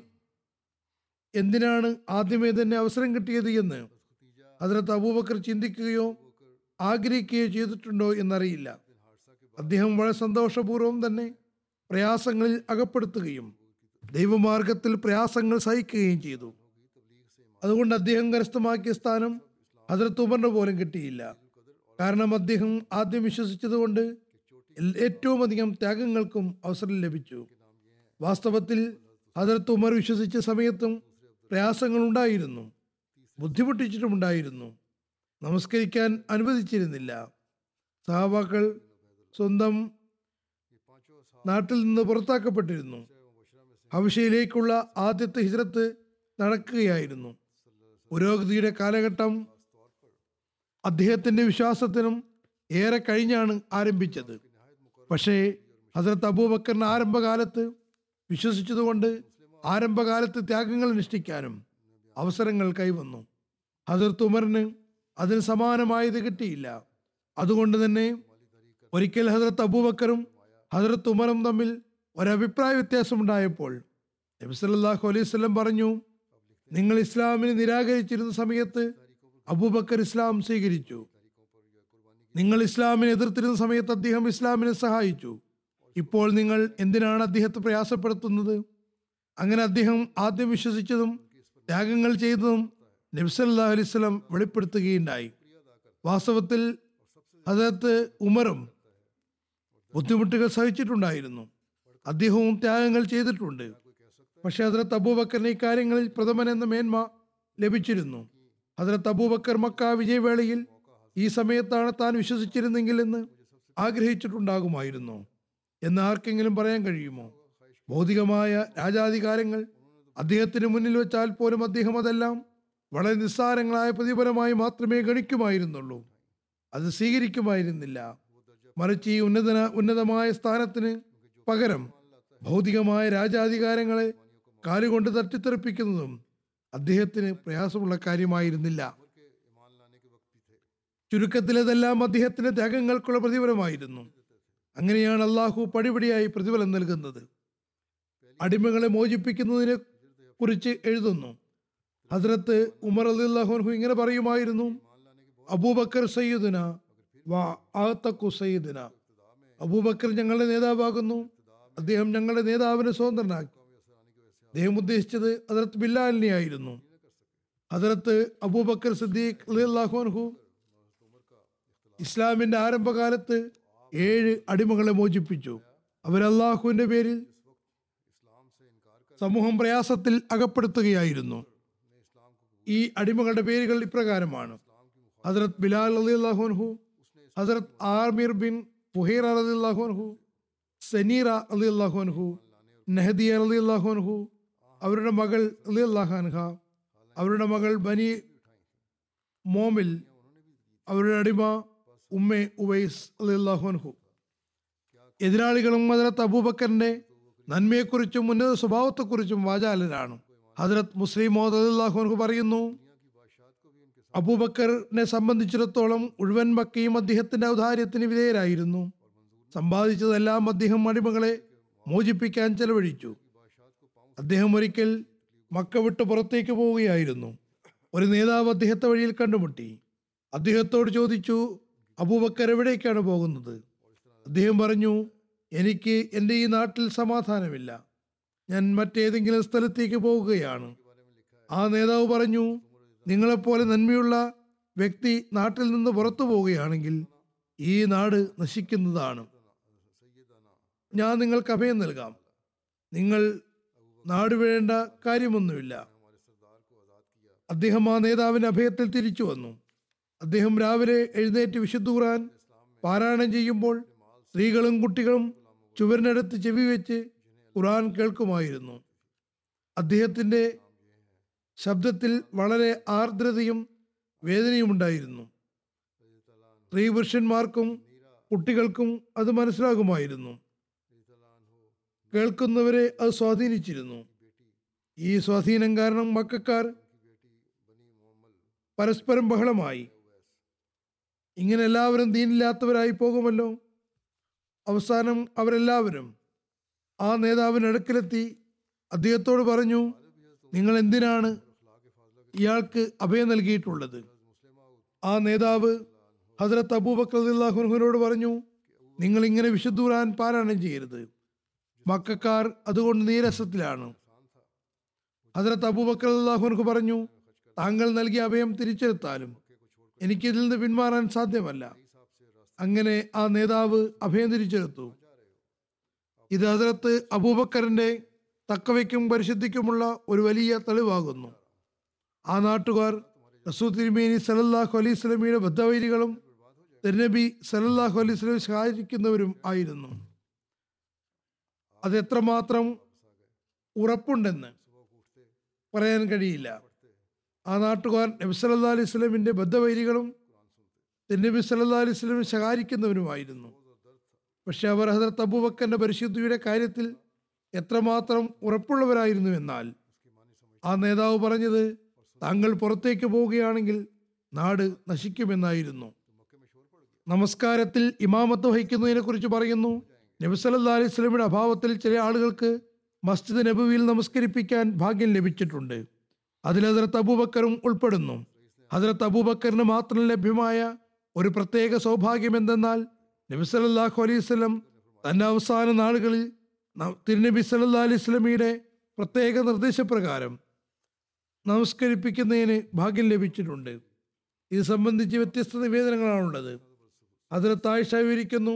എന്തിനാണ് ആദ്യമേ തന്നെ അവസരം കിട്ടിയത് എന്ന്? അതിനകത്ത് അബൂബക്കർ ചിന്തിക്കുകയോ ആഗ്രഹിക്കുകയോ ചെയ്തിട്ടുണ്ടോ എന്നറിയില്ല. അദ്ദേഹം വളരെ സന്തോഷപൂർവം തന്നെ പ്രയാസങ്ങളിൽ അകപ്പെടുത്തുകയും ദൈവമാർഗത്തിൽ പ്രയാസങ്ങൾ സഹിക്കുകയും ചെയ്തു. അതുകൊണ്ട് അദ്ദേഹം കരസ്ഥമാക്കിയ സ്ഥാനം ഹജറത്ത് ഉമറിന് പോലും കിട്ടിയില്ല. കാരണം അദ്ദേഹം ആദ്യം വിശ്വസിച്ചതുകൊണ്ട് ഏറ്റവും അധികം ത്യാഗങ്ങൾക്കും അവസരം ലഭിച്ചു. വാസ്തവത്തിൽ ഹജറത്ത് ഉമർ വിശ്വസിച്ച സമയത്തും പ്രയാസങ്ങൾ ഉണ്ടായിരുന്നു ബുദ്ധിമുട്ടിച്ചിട്ടുമുണ്ടായിരുന്നു. നമസ്കരിക്കാൻ അനുവദിച്ചിരുന്നില്ല. സഹാബാക്കൾ സ്വന്തം നാട്ടിൽ നിന്ന് പുറത്താക്കപ്പെട്ടിരുന്നു. ഹവിഷയിലേക്കുള്ള ആദ്യത്തെ ഹിജ്രത്ത് നടക്കുകയായിരുന്നു. പുരോഗതിയുടെ കാലഘട്ടം അദ്ദേഹത്തിന്റെ വിശ്വാസത്തിനും ഏറെ കഴിഞ്ഞാണ് ആരംഭിച്ചത്. പക്ഷേ ഹസരത്ത് അബൂബക്കറിന് ആരംഭകാലത്ത് വിശ്വസിച്ചതുകൊണ്ട് ആരംഭകാലത്ത് ത്യാഗങ്ങൾ അനുഷ്ഠിക്കാനും അവസരങ്ങൾ കൈവന്നു. ഹസരത്ത് ഉമറിന് അതിന് സമാനമായത് കിട്ടിയില്ല. അതുകൊണ്ട് തന്നെ ഒരിക്കൽ ഹസരത്ത് അബൂബക്കറും ഹസരത്ത് ഉമറും തമ്മിൽ ഒരഭിപ്രായ വ്യത്യാസമുണ്ടായപ്പോൾ നബി സല്ലല്ലാഹു അലൈഹി വസല്ലം പറഞ്ഞു നിങ്ങൾ ഇസ്ലാമിനെ നിരാകരിച്ചിരുന്ന സമയത്ത് അബൂബക്കർ ഇസ്ലാം സ്വീകരിച്ചു. നിങ്ങൾ ഇസ്ലാമിനെ എതിർത്തിരുന്ന സമയത്ത് അദ്ദേഹം ഇസ്ലാമിനെ സഹായിച്ചു. ഇപ്പോൾ നിങ്ങൾ എന്തിനാണ് അദ്ദേഹത്തെ പ്രയാസപ്പെടുത്തുന്നത്? അങ്ങനെ അദ്ദേഹം ആദ്യം വിശ്വസിച്ചതും ത്യാഗങ്ങൾ ചെയ്തതും നബി സല്ലല്ലാഹു അലൈഹി വസല്ലം വെളിപ്പെടുത്തുകയുണ്ടായി. വാസ്തവത്തിൽ ഹസരത്ത് ഉമറും ബുദ്ധിമുട്ടുകൾ സഹിച്ചിട്ടുണ്ടായിരുന്നു. അദ്ദേഹവും ത്യാഗങ്ങൾ ചെയ്തിട്ടുണ്ട്. പക്ഷെ ഹസരത്ത് അബൂബക്കറിന് ഇക്കാര്യങ്ങളിൽ കാര്യങ്ങളിൽ പ്രഥമൻ എന്ന മേന്മ ലഭിച്ചിരുന്നു. ഹസരത്ത് അബൂബക്കർ മക്ക വിജയവേളയിൽ ഈ സമയത്താണ് താൻ വിശ്വസിച്ചിരുന്നെങ്കിൽ എന്ന് ആഗ്രഹിച്ചിട്ടുണ്ടാകുമായിരുന്നു. എന്ന് ആർക്കെങ്കിലും പറയാൻ കഴിയുമോ? ഭൗതികമായ രാജാധികാരങ്ങൾ അദ്ദേഹത്തിന് മുന്നിൽ വെച്ചാൽ പോലും അദ്ദേഹം അതെല്ലാം വളരെ നിസ്സാരങ്ങളായ പ്രതിഫലമായി മാത്രമേ ഗണിക്കുമായിരുന്നുള്ളൂ. അത് സ്വീകരിക്കുമായിരുന്നില്ല. മറിച്ച് ഈ ഉന്നതന ഉന്നതമായ സ്ഥാനത്തിന് പകരം ഭൗതികമായ രാജാധികാരങ്ങളെ കാലുകൊണ്ട് തട്ടിത്തെറിപ്പിക്കുന്നതും അദ്ദേഹത്തിന് പ്രയാസമുള്ള കാര്യമായിരുന്നില്ല. ചുരുക്കത്തിലതെല്ലാം അദ്ദേഹത്തിന്റെ ത്യാഗങ്ങൾക്കുള്ള പ്രതിഫലമായിരുന്നു. അങ്ങനെയാണ് അള്ളാഹു പടിപടിയായി പ്രതിഫലം നൽകുന്നത്. അടിമകളെ മോചിപ്പിക്കുന്നതിനെ കുറിച്ച് എഴുതുന്നു. ഹസ്രത്ത് ഉമർ അലിഹു ഇങ്ങനെ പറയുമായിരുന്നു അബൂബക്കർ സയ്യിദുന വാ അബൂബക്കർ ഞങ്ങളുടെ നേതാവാകുന്നു അദ്ദേഹം ഞങ്ങളുടെ നേതാവിനെ സ്വതന്ത്രനാക്കി. അദ്ദേഹം ഉദ്ദേശിച്ചത് ഹസരത്ത് ബില്ലാലിനെ ആയിരുന്നു. ഹസരത്ത് അബൂബക്കർ സിദ്ദീഖ് അലിഹു ഇസ്ലാമിന്റെ ആരംഭകാലത്ത് ഏഴ് അടിമകളെ മോചിപ്പിച്ചു. അവർ അള്ളാഹുവിന്റെ പേരിൽ സമൂഹം പ്രയാസത്തിൽ അകപ്പെടുത്തുകയായിരുന്നു. ഈ അടിമകളുടെ പേരുകൾ ഇപ്രകാരമാണ്. ഹസരത് ബിലാൽ അലി അള്ളാഹുൻഹു ഹസരത് ആർമിർ ബിൻ ഫുഹൈർ അലി അള്ളാഹുൻഹു സനീറ അലി അള്ളാഹുൻഹു നെഹദിയ അലി അള്ളാഹുൻഹു അവരുടെ മകൾ അലി അള്ളാഹാൻഹ അവരുടെ മകൾ ബനി മോമിൽ അവരുടെ അടിമ ഉമ്മെ ഉവൈസ് അലി അള്ളാഹുൻഹു എതിരാളികളും ഹസരത്ത് അബൂബക്കറിന്റെ നന്മയെക്കുറിച്ചും ഉന്നത സ്വഭാവത്തെക്കുറിച്ചും വാചാലരാണ്. ഹജറത്ത് മുസ്ലിം അള്ളാഹുൻഹു പറയുന്നു അബൂബക്കറിനെ സംബന്ധിച്ചിടത്തോളം മുഴുവൻ മക്കയും അദ്ദേഹത്തിന്റെ ഔദാര്യത്തിന് വിധേയരായിരുന്നു. സമ്പാദിച്ചതെല്ലാം അദ്ദേഹം അടിമകളെ മോചിപ്പിക്കാൻ ചെലവഴിച്ചു. അദ്ദേഹം ഒരിക്കൽ മക്ക വിട്ട് പുറത്തേക്ക് പോവുകയായിരുന്നു. ഒരു നേതാവ് അദ്ദേഹത്തെ വഴിയിൽ കണ്ടുമുട്ടി. അദ്ദേഹത്തോട് ചോദിച്ചു അബൂബക്കർ എവിടേക്കാണ് പോകുന്നത്? അദ്ദേഹം പറഞ്ഞു എനിക്ക് എന്റെ ഈ നാട്ടിൽ സമാധാനമില്ല. ഞാൻ മറ്റേതെങ്കിലും സ്ഥലത്തേക്ക് പോവുകയാണ്. ആ നേതാവ് പറഞ്ഞു നിങ്ങളെപ്പോലെ നന്മയുള്ള വ്യക്തി നാട്ടിൽ നിന്ന് പുറത്തു പോവുകയാണെങ്കിൽ ഈ നാട് നശിക്കുന്നതാണ്. ഞാൻ നിങ്ങൾക്ക് അഭയം നൽകാം. നിങ്ങൾ നാട് വേണ്ട കാര്യമൊന്നുമില്ല. അദ്ദേഹം ആ നേതാവിന്റെ അഭയത്തിൽ തിരിച്ചു വന്നു. അദ്ദേഹം രാവിലെ എഴുന്നേറ്റ് വിശുദ്ധ ഖുർആൻ പാരായണം ചെയ്യുമ്പോൾ സ്ത്രീകളും കുട്ടികളും ചുവരിനടുത്ത് ചെവി വെച്ച് ഖുർആൻ കേൾക്കുമായിരുന്നു. അദ്ദേഹത്തിന്റെ ശബ്ദത്തിൽ വളരെ ആർദ്രതയും വേദനയും ഉണ്ടായിരുന്നു. സ്ത്രീ പുരുഷന്മാർക്കും കുട്ടികൾക്കും അത് മനസ്സിലാകുമായിരുന്നു. കേൾക്കുന്നവരെ അത് സ്വാധീനിച്ചിരുന്നു. ഈ സ്വാധീനം കാരണം മക്കാർ പരസ്പരം ബഹളമായി. ഇങ്ങനെ എല്ലാവരും ദീനില്ലാത്തവരായി പോകുമല്ലോ? അവസാനം അവരെല്ലാവരും ആ നേതാവിന് അടുക്കലെത്തി അദ്ദേഹത്തോട് പറഞ്ഞു നിങ്ങൾ എന്തിനാണ് ഇയാൾക്ക് അഭയം നൽകിയിട്ടുള്ളത്? ആ നേതാവ് ഹസരത്ത് അബൂബക്കർ അള്ളാഹുനോട് പറഞ്ഞു നിങ്ങൾ ഇങ്ങനെ വിശുദ്ധൂറാൻ പാരായണം ചെയ്യരുത്. മക്കാർ അതുകൊണ്ട് നീരസത്തിലാണ്. ഹസരത്ത് അള്ളാഹുനക്ക് പറഞ്ഞു താങ്കൾ നൽകിയ അഭയം തിരിച്ചെടുത്താലും എനിക്കിതിൽ നിന്ന് പിന്മാറാൻ സാധ്യമല്ല. അങ്ങനെ ആ നേതാവ് അഭയം തിരിച്ചെടുത്തു. ഇത് ഹജറത്ത് അബൂബക്കറിന്റെ തക്കവയ്ക്കും പരിശുദ്ധിക്കുമുള്ള ഒരു വലിയ തെളിവാകുന്നു. ആ നാട്ടുകാർ റസൂ തിരുമേനി സലല്ലാഹു അലൈഹി സ്വലമിയുടെ ബദ്ധവൈരികളും തിരുനബി സലല്ലാഹു അലൈഹി സഹായിക്കുന്നവരും ആയിരുന്നു. അതെത്രമാത്രം ഉറപ്പുണ്ടെന്ന് പറയാൻ കഴിയില്ല. ആ നാട്ടുകാർ നബി സല്ലാ അലൈഹി സ്വലമിന്റെ ബദ്ധവൈരികളും തിരുനബി സല്ലാ അലൈഹി സ്വലമി സഹായിക്കുന്നവരുമായിരുന്നു പക്ഷെ അവർ ഹസരത്ത് അബൂബക്കറിന്റെ പരിശുദ്ധിയുടെ കാര്യത്തിൽ എത്രമാത്രം ഉറപ്പുള്ളവരായിരുന്നു എന്നാൽ ആ നേതാവ് പറഞ്ഞത് താങ്കൾ പുറത്തേക്ക് പോവുകയാണെങ്കിൽ നാട് നശിക്കുമെന്നായിരുന്നു. നമസ്കാരത്തിൽ ഇമാമത്ത് വഹിക്കുന്നതിനെ കുറിച്ച് പറയുന്നു നബിസല്ലാ അലൈഹി സ്വലമിയുടെ അഭാവത്തിൽ ചില ആളുകൾക്ക് മസ്ജിദ് നബുവിൽ നമസ്കരിപ്പിക്കാൻ ഭാഗ്യം ലഭിച്ചിട്ടുണ്ട്. അതിൽ ഹജറത്ത് അബൂബക്കറും ഉൾപ്പെടുന്നു. ഹജറത്ത് അബൂബക്കറിന് മാത്രം ലഭ്യമായ ഒരു പ്രത്യേക സൗഭാഗ്യം എന്തെന്നാൽ നബി സല്ലല്ലാഹു അലൈഹി സ്വലം തന്റെ അവസാന നാളുകളിൽ തിരുനബി സല്ലാ അലൈഹി സ്വലമിയുടെ പ്രത്യേക നിർദ്ദേശപ്രകാരം നമസ്കരിപ്പിക്കുന്നതിന് ഭാഗ്യം ലഭിച്ചിട്ടുണ്ട്. ഇത് സംബന്ധിച്ച് വ്യത്യസ്ത നിവേദനങ്ങളാണുള്ളത്. ഹജറത്ത് ആയിഷ വിവരിക്കുന്നു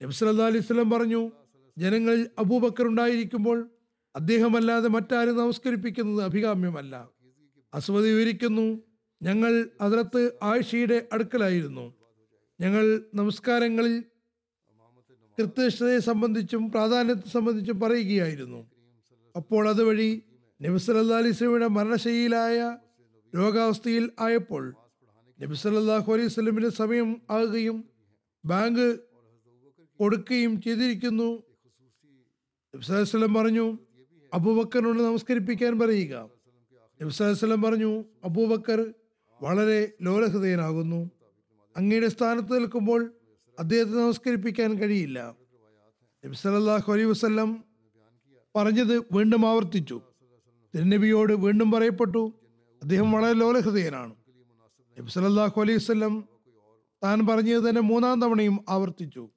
അലൈഹി വസല്ലം പറഞ്ഞു ജനങ്ങളിൽ അബൂബക്കർ ഉണ്ടായിരിക്കുമ്പോൾ അദ്ദേഹമല്ലാതെ മറ്റാരും നമസ്കരിപ്പിക്കുന്നത് അഭികാമ്യമല്ല. അസ്വദ് വിവരിക്കുന്നു ഞങ്ങൾ അതിലത്ത് ആയിഷയുടെ അടുക്കലായിരുന്നു. ഞങ്ങൾ നമസ്കാരങ്ങളിൽ കൃത്യനിഷ്ഠതയെ സംബന്ധിച്ചും പ്രാധാന്യത്തെ സംബന്ധിച്ചും പറയുകയായിരുന്നു. അപ്പോൾ അതുവഴി നബി സല്ലല്ലാഹു അലൈഹി വസല്ലമയുടെ മരണശൈലിയിലായ രോഗാവസ്ഥയിൽ ആയപ്പോൾ നബി സല്ലല്ലാഹു അലൈഹി സ്വലമിന്റെ സമയം ആകുകയും ബാങ്ക് കൊടുക്കുകയും ചെയ്തിരിക്കുന്നു. നബി സല്ലല്ലാഹു പറഞ്ഞു അബൂബക്കറിനോട് നമസ്കരിപ്പിക്കാൻ പറയുക. നബി സല്ലല്ലാഹു പറഞ്ഞു അബൂബക്കർ വളരെ ലോലഹൃദയനാകുന്നു. അങ്ങയുടെ സ്ഥാനത്ത് നിൽക്കുമ്പോൾ അദ്ദേഹത്തെ നമസ്കരിപ്പിക്കാൻ കഴിയില്ല. നബി സല്ലല്ലാഹു അലൈഹി വസല്ലം പറഞ്ഞത് വീണ്ടും ആവർത്തിച്ചു. തിരുനബിയോട് വീണ്ടും പറയപ്പെട്ടു അദ്ദേഹം വളരെ ലോലഹൃദയനാണ്. നബി സല്ലല്ലാഹു അലൈഹി വസല്ലം താൻ പറഞ്ഞത് തന്നെ മൂന്നാം തവണയും ആവർത്തിച്ചു.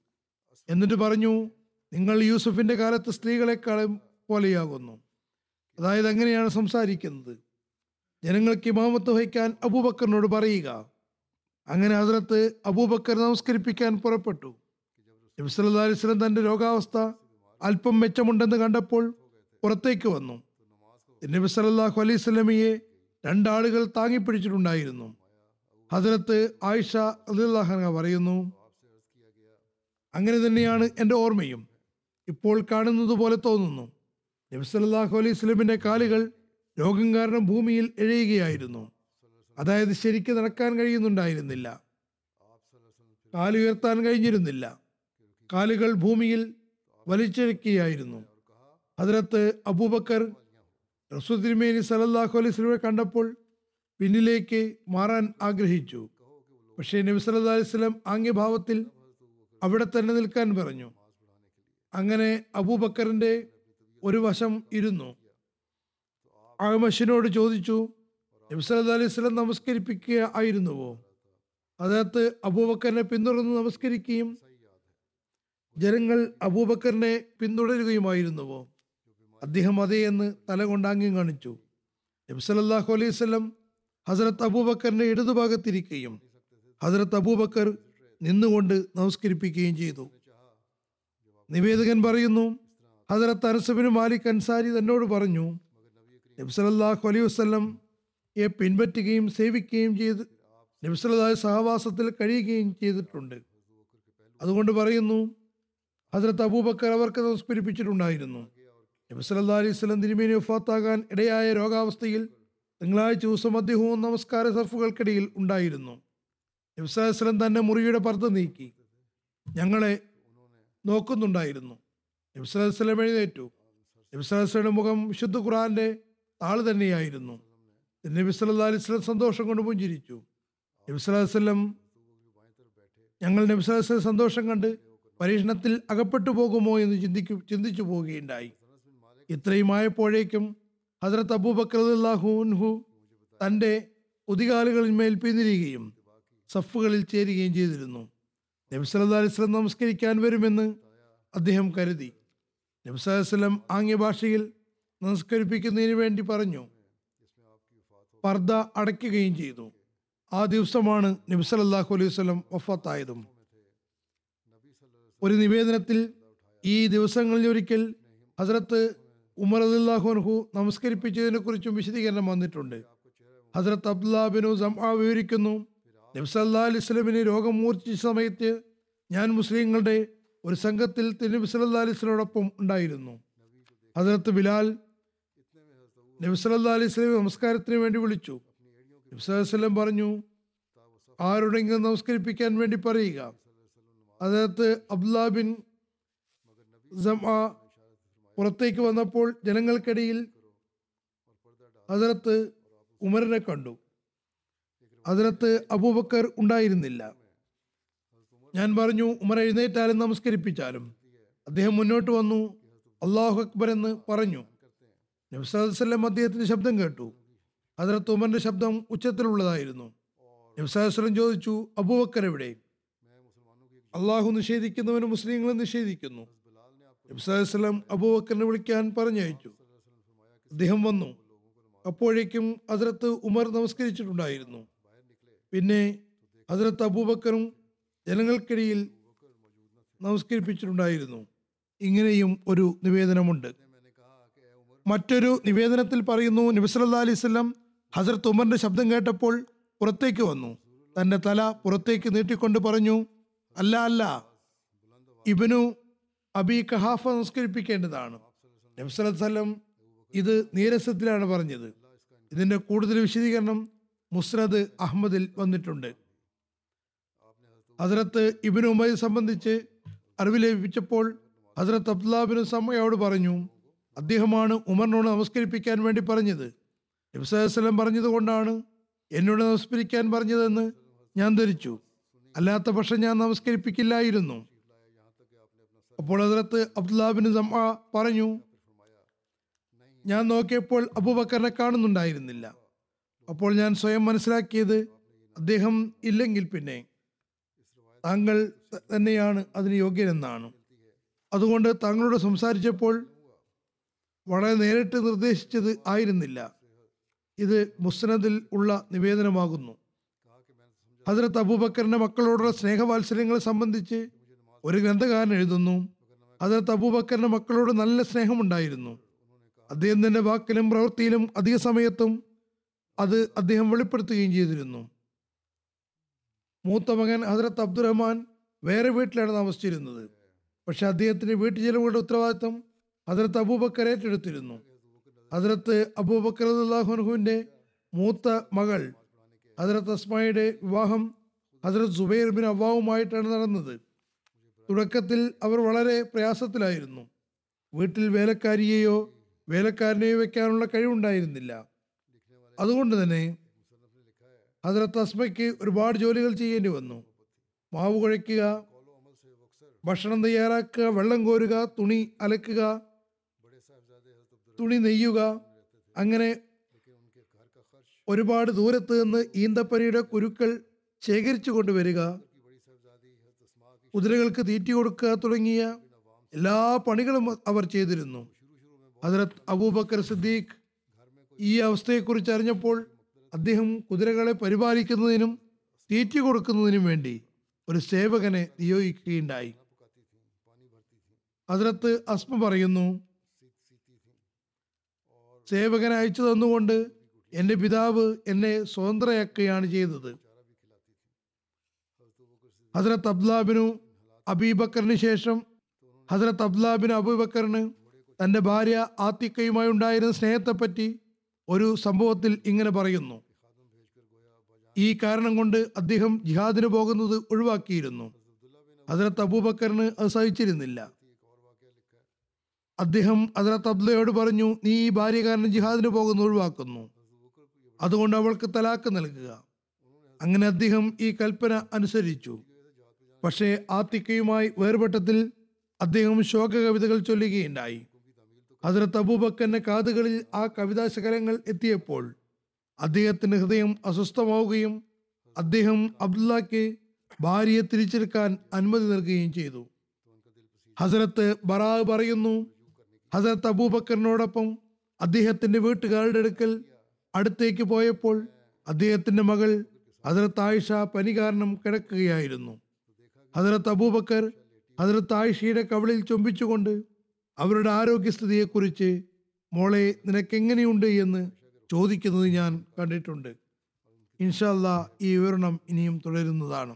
എന്നിട്ട് പറഞ്ഞു നിങ്ങൾ യൂസുഫിന്റെ കാലത്ത് സ്ത്രീകളെക്കാളും പോലെയാകുന്നു. അതായത് അങ്ങനെയാണ് സംസാരിക്കുന്നത്. ജനങ്ങൾക്ക് ഇമാമത്ത് വഹിക്കാൻ അബൂബക്കറിനോട് പറയുക. അങ്ങനെ ഹസ്രത്ത് അബൂബക്കർ നമസ്കരിപ്പിക്കാൻ പുറപ്പെട്ടു. നബി തന്റെ രോഗാവസ്ഥ അല്പം മെച്ചമുണ്ടെന്ന് കണ്ടപ്പോൾ പുറത്തേക്ക് വന്നു. നബി അലൈഹി സ്വലമിയെ രണ്ടാളുകൾ താങ്ങിപ്പിടിച്ചിട്ടുണ്ടായിരുന്നു. ഹസരത്ത് ആയിഷ അൻഹ പറയുന്നു അങ്ങനെ തന്നെയാണ് എന്റെ ഓർമ്മയും. ഇപ്പോൾ കാണുന്നത് പോലെ തോന്നുന്നു. നബി അലൈഹി സ്വലമിന്റെ കാലുകൾ രോഗം കാരണം ഭൂമിയിൽ എഴയുകയായിരുന്നു. അതായത് ശരിക്ക് നടക്കാൻ കഴിയുന്നുണ്ടായിരുന്നില്ല. കാലുയർത്താൻ കഴിഞ്ഞിരുന്നില്ല. കാലുകൾ ഭൂമിയിൽ വലിച്ചിഴക്കുകയായിരുന്നു. ഹദരത്ത് അബൂബക്കർ സല്ലല്ലാഹു അലൈഹി വസല്ലമയെ കണ്ടപ്പോൾ പിന്നിലേക്ക് മാറാൻ ആഗ്രഹിച്ചു. പക്ഷേ നബി സല്ലല്ലാഹു അലൈഹി വസല്ലം ആംഗ്യഭാവത്തിൽ അവിടെ തന്നെ നിൽക്കാൻ പറഞ്ഞു. അങ്ങനെ അബൂബക്കറിന്റെ ഒരു വശം ഇരുന്നു. ആമശിനോട് ചോദിച്ചു നബി സല്ലല്ലാഹു അലൈഹി വസല്ലം നമസ്കരിപ്പിക്കുക ആയിരുന്നുവോ അതിനകത്ത് അബൂബക്കറിനെ പിന്തുടർന്ന് നമസ്കരിക്കുകയും ജനങ്ങൾ അബൂബക്കറിനെ പിന്തുടരുകയുമായിരുന്നുവോ? അദ്ദേഹം അതേ എന്ന് തല കൊണ്ടാങ്ങി കാണിച്ചു. നബി സല്ലല്ലാഹു അലൈഹി വസല്ലം ഹസരത്ത് അബൂബക്കറിന്റെ ഇടതുഭാഗത്തിരിക്കുകയും ഹസരത്ത് അബൂബക്കർ നിന്നുകൊണ്ട് നമസ്കരിപ്പിക്കുകയും ചെയ്തു. നിവേദകൻ പറയുന്നു ഹസരത്ത് അനസബിന് മാലിക് അൻസാരി തന്നോട് പറഞ്ഞു നബി സല്ലല്ലാഹു അലൈഹി വസല്ലം യെ പിൻപറ്റുകയും സേവിക്കുകയും ചെയ്ത് നബി സല്ലല്ലാഹു സഹവാസത്തിൽ കഴിയുകയും ചെയ്തിട്ടുണ്ട്. അതുകൊണ്ട് പറയുന്നു ഹസരത്ത് അബൂബക്കർ അവർക്ക് നമസ്കരിപ്പിച്ചിട്ടുണ്ടായിരുന്നു. നബി സല്ലല്ലാഹു അലൈഹി വസല്ലം തിരുമേനി വഫാത്താകാൻ ഇടയായ രോഗാവസ്ഥയിൽ തിങ്കളാഴ്ച ദിവസം അദ്ദേഹവും നമസ്കാര സർഫുകൾക്കിടയിൽ ഉണ്ടായിരുന്നു. നബി സല്ലല്ലാഹു തന്നെ മുറിയുടെ പർദ്ദ നീക്കി. ഞങ്ങളെ നോക്കുന്നുണ്ടായിരുന്നു. നബി സല്ലല്ലാഹു അലൈഹി എഴുന്നേറ്റു. നബി സല്ലല്ലാഹു മുഖം വിശുദ്ധ ഖുറാന്റെ ആൾ തന്നെയായിരുന്നു. നബി സല്ലാ അലൈഹി വസല്ലം സന്തോഷം കൊണ്ട് പുഞ്ചിരിച്ചു. നബി അലൈഹി വസല്ലം ഞങ്ങൾ നബി അലൈഹി വസല്ലം സന്തോഷം കണ്ട് പരീക്ഷണത്തിൽ അകപ്പെട്ടു പോകുമോ എന്ന് ചിന്തിക്കു ചിന്തിച്ചു പോവുകയുണ്ടായി. ഇത്രയുമായപ്പോഴേക്കും ഹസ്രത്ത് അബൂബക്കർ അള്ളാഹുൻഹു തന്റെ ഉദികാലുകളിന്മേൽ പിന്തിരിയുകയും സഫുകളിൽ ചേരുകയും ചെയ്തിരുന്നു. നബി സല്ലാ അലൈഹി വസല്ലം നമസ്കരിക്കാൻ വരുമെന്ന് അദ്ദേഹം കരുതി. നബി വസല്ലം ആംഗ്യ ഭാഷയിൽ നമസ്കരിപ്പിക്കുന്നതിന് വേണ്ടി പറഞ്ഞു. പർദ്ദ അടയ്ക്കുകയും ചെയ്തു. ആ ദിവസമാണ് നബി സല്ലല്ലാഹു അലൈഹി വസല്ലം വഫാത്തായതും. ഒരു നിവേദനത്തിൽ ഈ ദിവസങ്ങളിൽ ഒരിക്കൽ ഹസരത്ത് ഉമർ അള്ളാഹുൻഹു നമസ്കരിപ്പിച്ചതിനെ കുറിച്ചും വിശദീകരണം വന്നിട്ടുണ്ട്. ഹസരത്ത് അബ്ദുല്ലാ ബിനു സംആ വിവരിക്കുന്നു നബി സല്ലല്ലാഹു അലൈഹി സ്വലമിന് രോഗം മൂർച്ഛിച്ച സമയത്ത് ഞാൻ മുസ്ലിങ്ങളുടെ ഒരു സംഘത്തിൽ നബി സല്ലാ അലൈഹി സ്വലോടൊപ്പം ഉണ്ടായിരുന്നു. ഹസരത്ത് ബിലാൽ നബി സല്ലല്ലാഹു അലൈഹി വസല്ലം നമസ്കാരത്തിന് വേണ്ടി വിളിച്ചു. നബി സല്ലല്ലാഹു പറഞ്ഞു ആരോടെങ്കിലും നമസ്കരിപ്പിക്കാൻ വേണ്ടി പറയുക. അതിനകത്ത് അബ്ദുല്ലാ ബിൻ പുറത്തേക്ക് വന്നപ്പോൾ ജനങ്ങൾക്കിടയിൽ അതിനകത്ത് ഉമറിനെ കണ്ടു. അതിനകത്ത് അബൂബക്കർ ഉണ്ടായിരുന്നില്ല. ഞാൻ പറഞ്ഞു ഉമർ എഴുന്നേറ്റാലും നമസ്കരിപ്പിച്ചാലും. അദ്ദേഹം മുന്നോട്ട് വന്നു അള്ളാഹു അക്ബർ എന്ന് പറഞ്ഞു. നബ്സാസ്ലം അദ്ദേഹത്തിന്റെ ശബ്ദം കേട്ടു. അതിനകത്ത് ഉമറിന്റെ ശബ്ദം ഉച്ചത്തിലുള്ളതായിരുന്നു. നബ്സാസ്ലം ചോദിച്ചു അബൂബക്കർ എവിടെ? അള്ളാഹു നിഷേധിക്കുന്നവന് മുസ്ലിങ്ങളെ നിഷേധിക്കുന്നു. നബ്സാസ്ലം അബൂബക്കറിനെ വിളിക്കാൻ പറഞ്ഞയച്ചു. അദ്ദേഹം വന്നു. അപ്പോഴേക്കും അതിലത്ത് ഉമർ നമസ്കരിച്ചിട്ടുണ്ടായിരുന്നു. പിന്നെ അതിലത്ത് അബൂബക്കറും ജനങ്ങൾക്കിടയിൽ നമസ്കരിപ്പിച്ചിട്ടുണ്ടായിരുന്നു. ഇങ്ങനെയും ഒരു നിവേദനമുണ്ട്. മറ്റൊരു നിവേദനത്തിൽ പറയുന്നു നബിസ്വല്ലാ അലൈഹി സ്വലം ഹസരത്ത് ഉമറിന്റെ ശബ്ദം കേട്ടപ്പോൾ പുറത്തേക്ക് വന്നു. തന്റെ തല പുറത്തേക്ക് നീട്ടിക്കൊണ്ട് പറഞ്ഞു അല്ല അല്ല ഇബനു അബി കഹാഫ നമസ്കരിപ്പിക്കേണ്ടതാണ്. നബ്സലം ഇത് നീരസത്തിലാണ് പറഞ്ഞത്. ഇതിന്റെ കൂടുതൽ വിശദീകരണം മുസ്രദ് അഹമ്മദിൽ വന്നിട്ടുണ്ട്. ഹസരത്ത് ഇബിനു ഉമയെ സംബന്ധിച്ച് അറിവ് ലഭിച്ചപ്പോൾ ഹസരത്ത് അബ്ദുല്ലാബിനു സമയോട് പറഞ്ഞു അദ്ദേഹമാണ് ഉമറിനോട് നമസ്കരിപ്പിക്കാൻ വേണ്ടി പറഞ്ഞത്. നബ്സലം പറഞ്ഞത് കൊണ്ടാണ് എന്നോട് നമസ്കരിക്കാൻ പറഞ്ഞതെന്ന് ഞാൻ ധരിച്ചു. അല്ലാത്ത പക്ഷം ഞാൻ നമസ്കരിപ്പിക്കില്ലായിരുന്നു. അപ്പോൾ അതിലത്ത് അബ്ദുല്ലാബിന് സമ പറഞ്ഞു ഞാൻ നോക്കിയപ്പോൾ അബൂബക്കറിനെ കാണുന്നുണ്ടായിരുന്നില്ല. അപ്പോൾ ഞാൻ സ്വയം മനസ്സിലാക്കിയത് അദ്ദേഹം ഇല്ലെങ്കിൽ പിന്നെ താങ്കൾ തന്നെയാണ് അതിന് യോഗ്യനെന്നാണ് അതുകൊണ്ട് താങ്കളോട് സംസാരിച്ചപ്പോൾ വളരെ നേരിട്ട് നിർദ്ദേശിച്ചത് ആയിരുന്നില്ല. ഇത് മുസ്നദിൽ ഉള്ള നിവേദനമാകുന്നു. ഹസരത്ത് അബൂബക്കറിന്റെ മക്കളോടുള്ള സ്നേഹവാത്സല്യങ്ങളെ സംബന്ധിച്ച് ഒരു ഗ്രന്ഥകാരൻ എഴുതുന്നു. ഹസരത്ത് അബൂബക്കറിന്റെ മക്കളോട് നല്ല സ്നേഹമുണ്ടായിരുന്നു. അദ്ദേഹം തന്റെ വാക്കിലും പ്രവൃത്തിയിലും അധിക സമയത്തും അത് അദ്ദേഹം വെളിപ്പെടുത്തുകയും ചെയ്തിരുന്നു. മൂത്ത മകൻ ഹസരത്ത് അബ്ദുറഹ്മാൻ വേറെ വീട്ടിലാണ് താമസിച്ചിരുന്നത്. പക്ഷെ അദ്ദേഹത്തിന്റെ വീട്ടു ചെലവുകളുടെ ഉത്തരവാദിത്തം ഹജരത്ത് അബൂബക്കർ ഏറ്റെടുത്തിരുന്നു. ഹജരത്ത് അബൂബക്കർ അള്ളാഹുനുഹുവിന്റെ മൂത്ത മകൾ ഹജരത്ത് അസ്മയുടെ വിവാഹം ഹജരത്ത് സുബൈർ ബിൻ അവ്വാവുമായിട്ടാണ് നടന്നത്. തുടക്കത്തിൽ അവർ വളരെ പ്രയാസത്തിലായിരുന്നു. വീട്ടിൽ വേലക്കാരിയെയോ വേലക്കാരനെയോ വെക്കാനുള്ള കഴിവുണ്ടായിരുന്നില്ല. അതുകൊണ്ട് തന്നെ ഹജരത്ത് അസ്മയ്ക്ക് ഒരുപാട് ജോലികൾ ചെയ്യേണ്ടി വന്നു. മാവ് കുഴയ്ക്കുക ഭക്ഷണം തയ്യാറാക്കുക വെള്ളം കോരുക തുണി അലക്കുക തുണി നെയ്യുക അങ്ങനെ ഒരുപാട് ദൂരത്ത് നിന്ന് ഈന്തപ്പനയുടെ കുരുക്കൾ ശേഖരിച്ചു കൊണ്ടുവരിക കുതിരകൾക്ക് തീറ്റി കൊടുക്കുക തുടങ്ങിയ എല്ലാ പണികളും അവർ ചെയ്തിരുന്നു. ഹജരത്ത് അബൂബക്കർ സിദ്ദീഖ് ഈ അവസ്ഥയെക്കുറിച്ച് അറിഞ്ഞപ്പോൾ അദ്ദേഹം കുതിരകളെ പരിപാലിക്കുന്നതിനും തീറ്റ കൊടുക്കുന്നതിനും വേണ്ടി ഒരു സേവകനെ നിയോഗിക്കുകയുണ്ടായി. ഹജരത്ത് അസ്മ പറയുന്നു സേവകനെ അയച്ചു തന്നുകൊണ്ട് എന്റെ പിതാവ് എന്നെ സ്വതന്ത്രയാക്കുകയാണ് ചെയ്തത്. ഹസരത്ത് അബ്ദുലാബിനു അബീബക്കറിന് ശേഷം ഹസരത്ത് അബ്ദുലാബിന് അബൂബക്കറിന് തന്റെ ഭാര്യ ആത്തിക്കയുമായി ഉണ്ടായിരുന്ന സ്നേഹത്തെപ്പറ്റി ഒരു സംഭവത്തിൽ ഇങ്ങനെ പറയുന്നു. ഈ കാരണം കൊണ്ട് അദ്ദേഹം ജിഹാദിന് പോകുന്നത് ഒഴിവാക്കിയിരുന്നു. ഹസരത്ത് അബൂബക്കറിന് അത് സഹിച്ചിരുന്നില്ല. അദ്ദേഹം ഹസരത്ത് അബ്ദുള്ളയോട് പറഞ്ഞു നീ ഈ ഭാര്യ കാരണം ജിഹാദിന് പോകുന്ന ഒഴിവാക്കുന്നു. അതുകൊണ്ട് അവൾക്ക് തലാക്ക് നൽകുക. അങ്ങനെ അദ്ദേഹം ഈ കൽപ്പന അനുസരിച്ചു. പക്ഷേ ആത്തിക്കയുമായി വേർപെട്ടത്തിൽ അദ്ദേഹം ശോക കവിതകൾ ചൊല്ലുകയുണ്ടായി. ഹസരത്ത് അബൂബക്കറിന്റെ കാതുകളിൽ ആ കവിതാശകലങ്ങൾ എത്തിയപ്പോൾ അദ്ദേഹത്തിന്റെ ഹൃദയം അസ്വസ്ഥമാവുകയും അദ്ദേഹം അബ്ദുള്ളക്ക് ഭാര്യയെ തിരിച്ചെടുക്കാൻ അനുമതി നൽകുകയും ചെയ്തു. ഹസരത്ത് ബറാ പറയുന്നു ഹസരത്ത് അബൂബക്കറിനോടൊപ്പം അദ്ദേഹത്തിന്റെ വീട്ടുകാരുടെ അടുക്കൽ അടുത്തേക്ക് പോയപ്പോൾ അദ്ദേഹത്തിന്റെ മകൾ ഹസരത്ത് ആയിഷ പനി കാരണം കിടക്കുകയായിരുന്നു. ഹസരത്ത് അബൂബക്കർ ഹസരത്ത് ആയിഷയുടെ കവിളിൽ ചുംബിച്ചുകൊണ്ട് അവരുടെ ആരോഗ്യസ്ഥിതിയെക്കുറിച്ച് മോളെ നിനക്കെങ്ങനെയുണ്ട് എന്ന് ചോദിക്കുന്നത് ഞാൻ കണ്ടിട്ടുണ്ട്. ഇൻഷല്ല ഈ വിവരണം ഇനിയും തുടരുന്നതാണ്.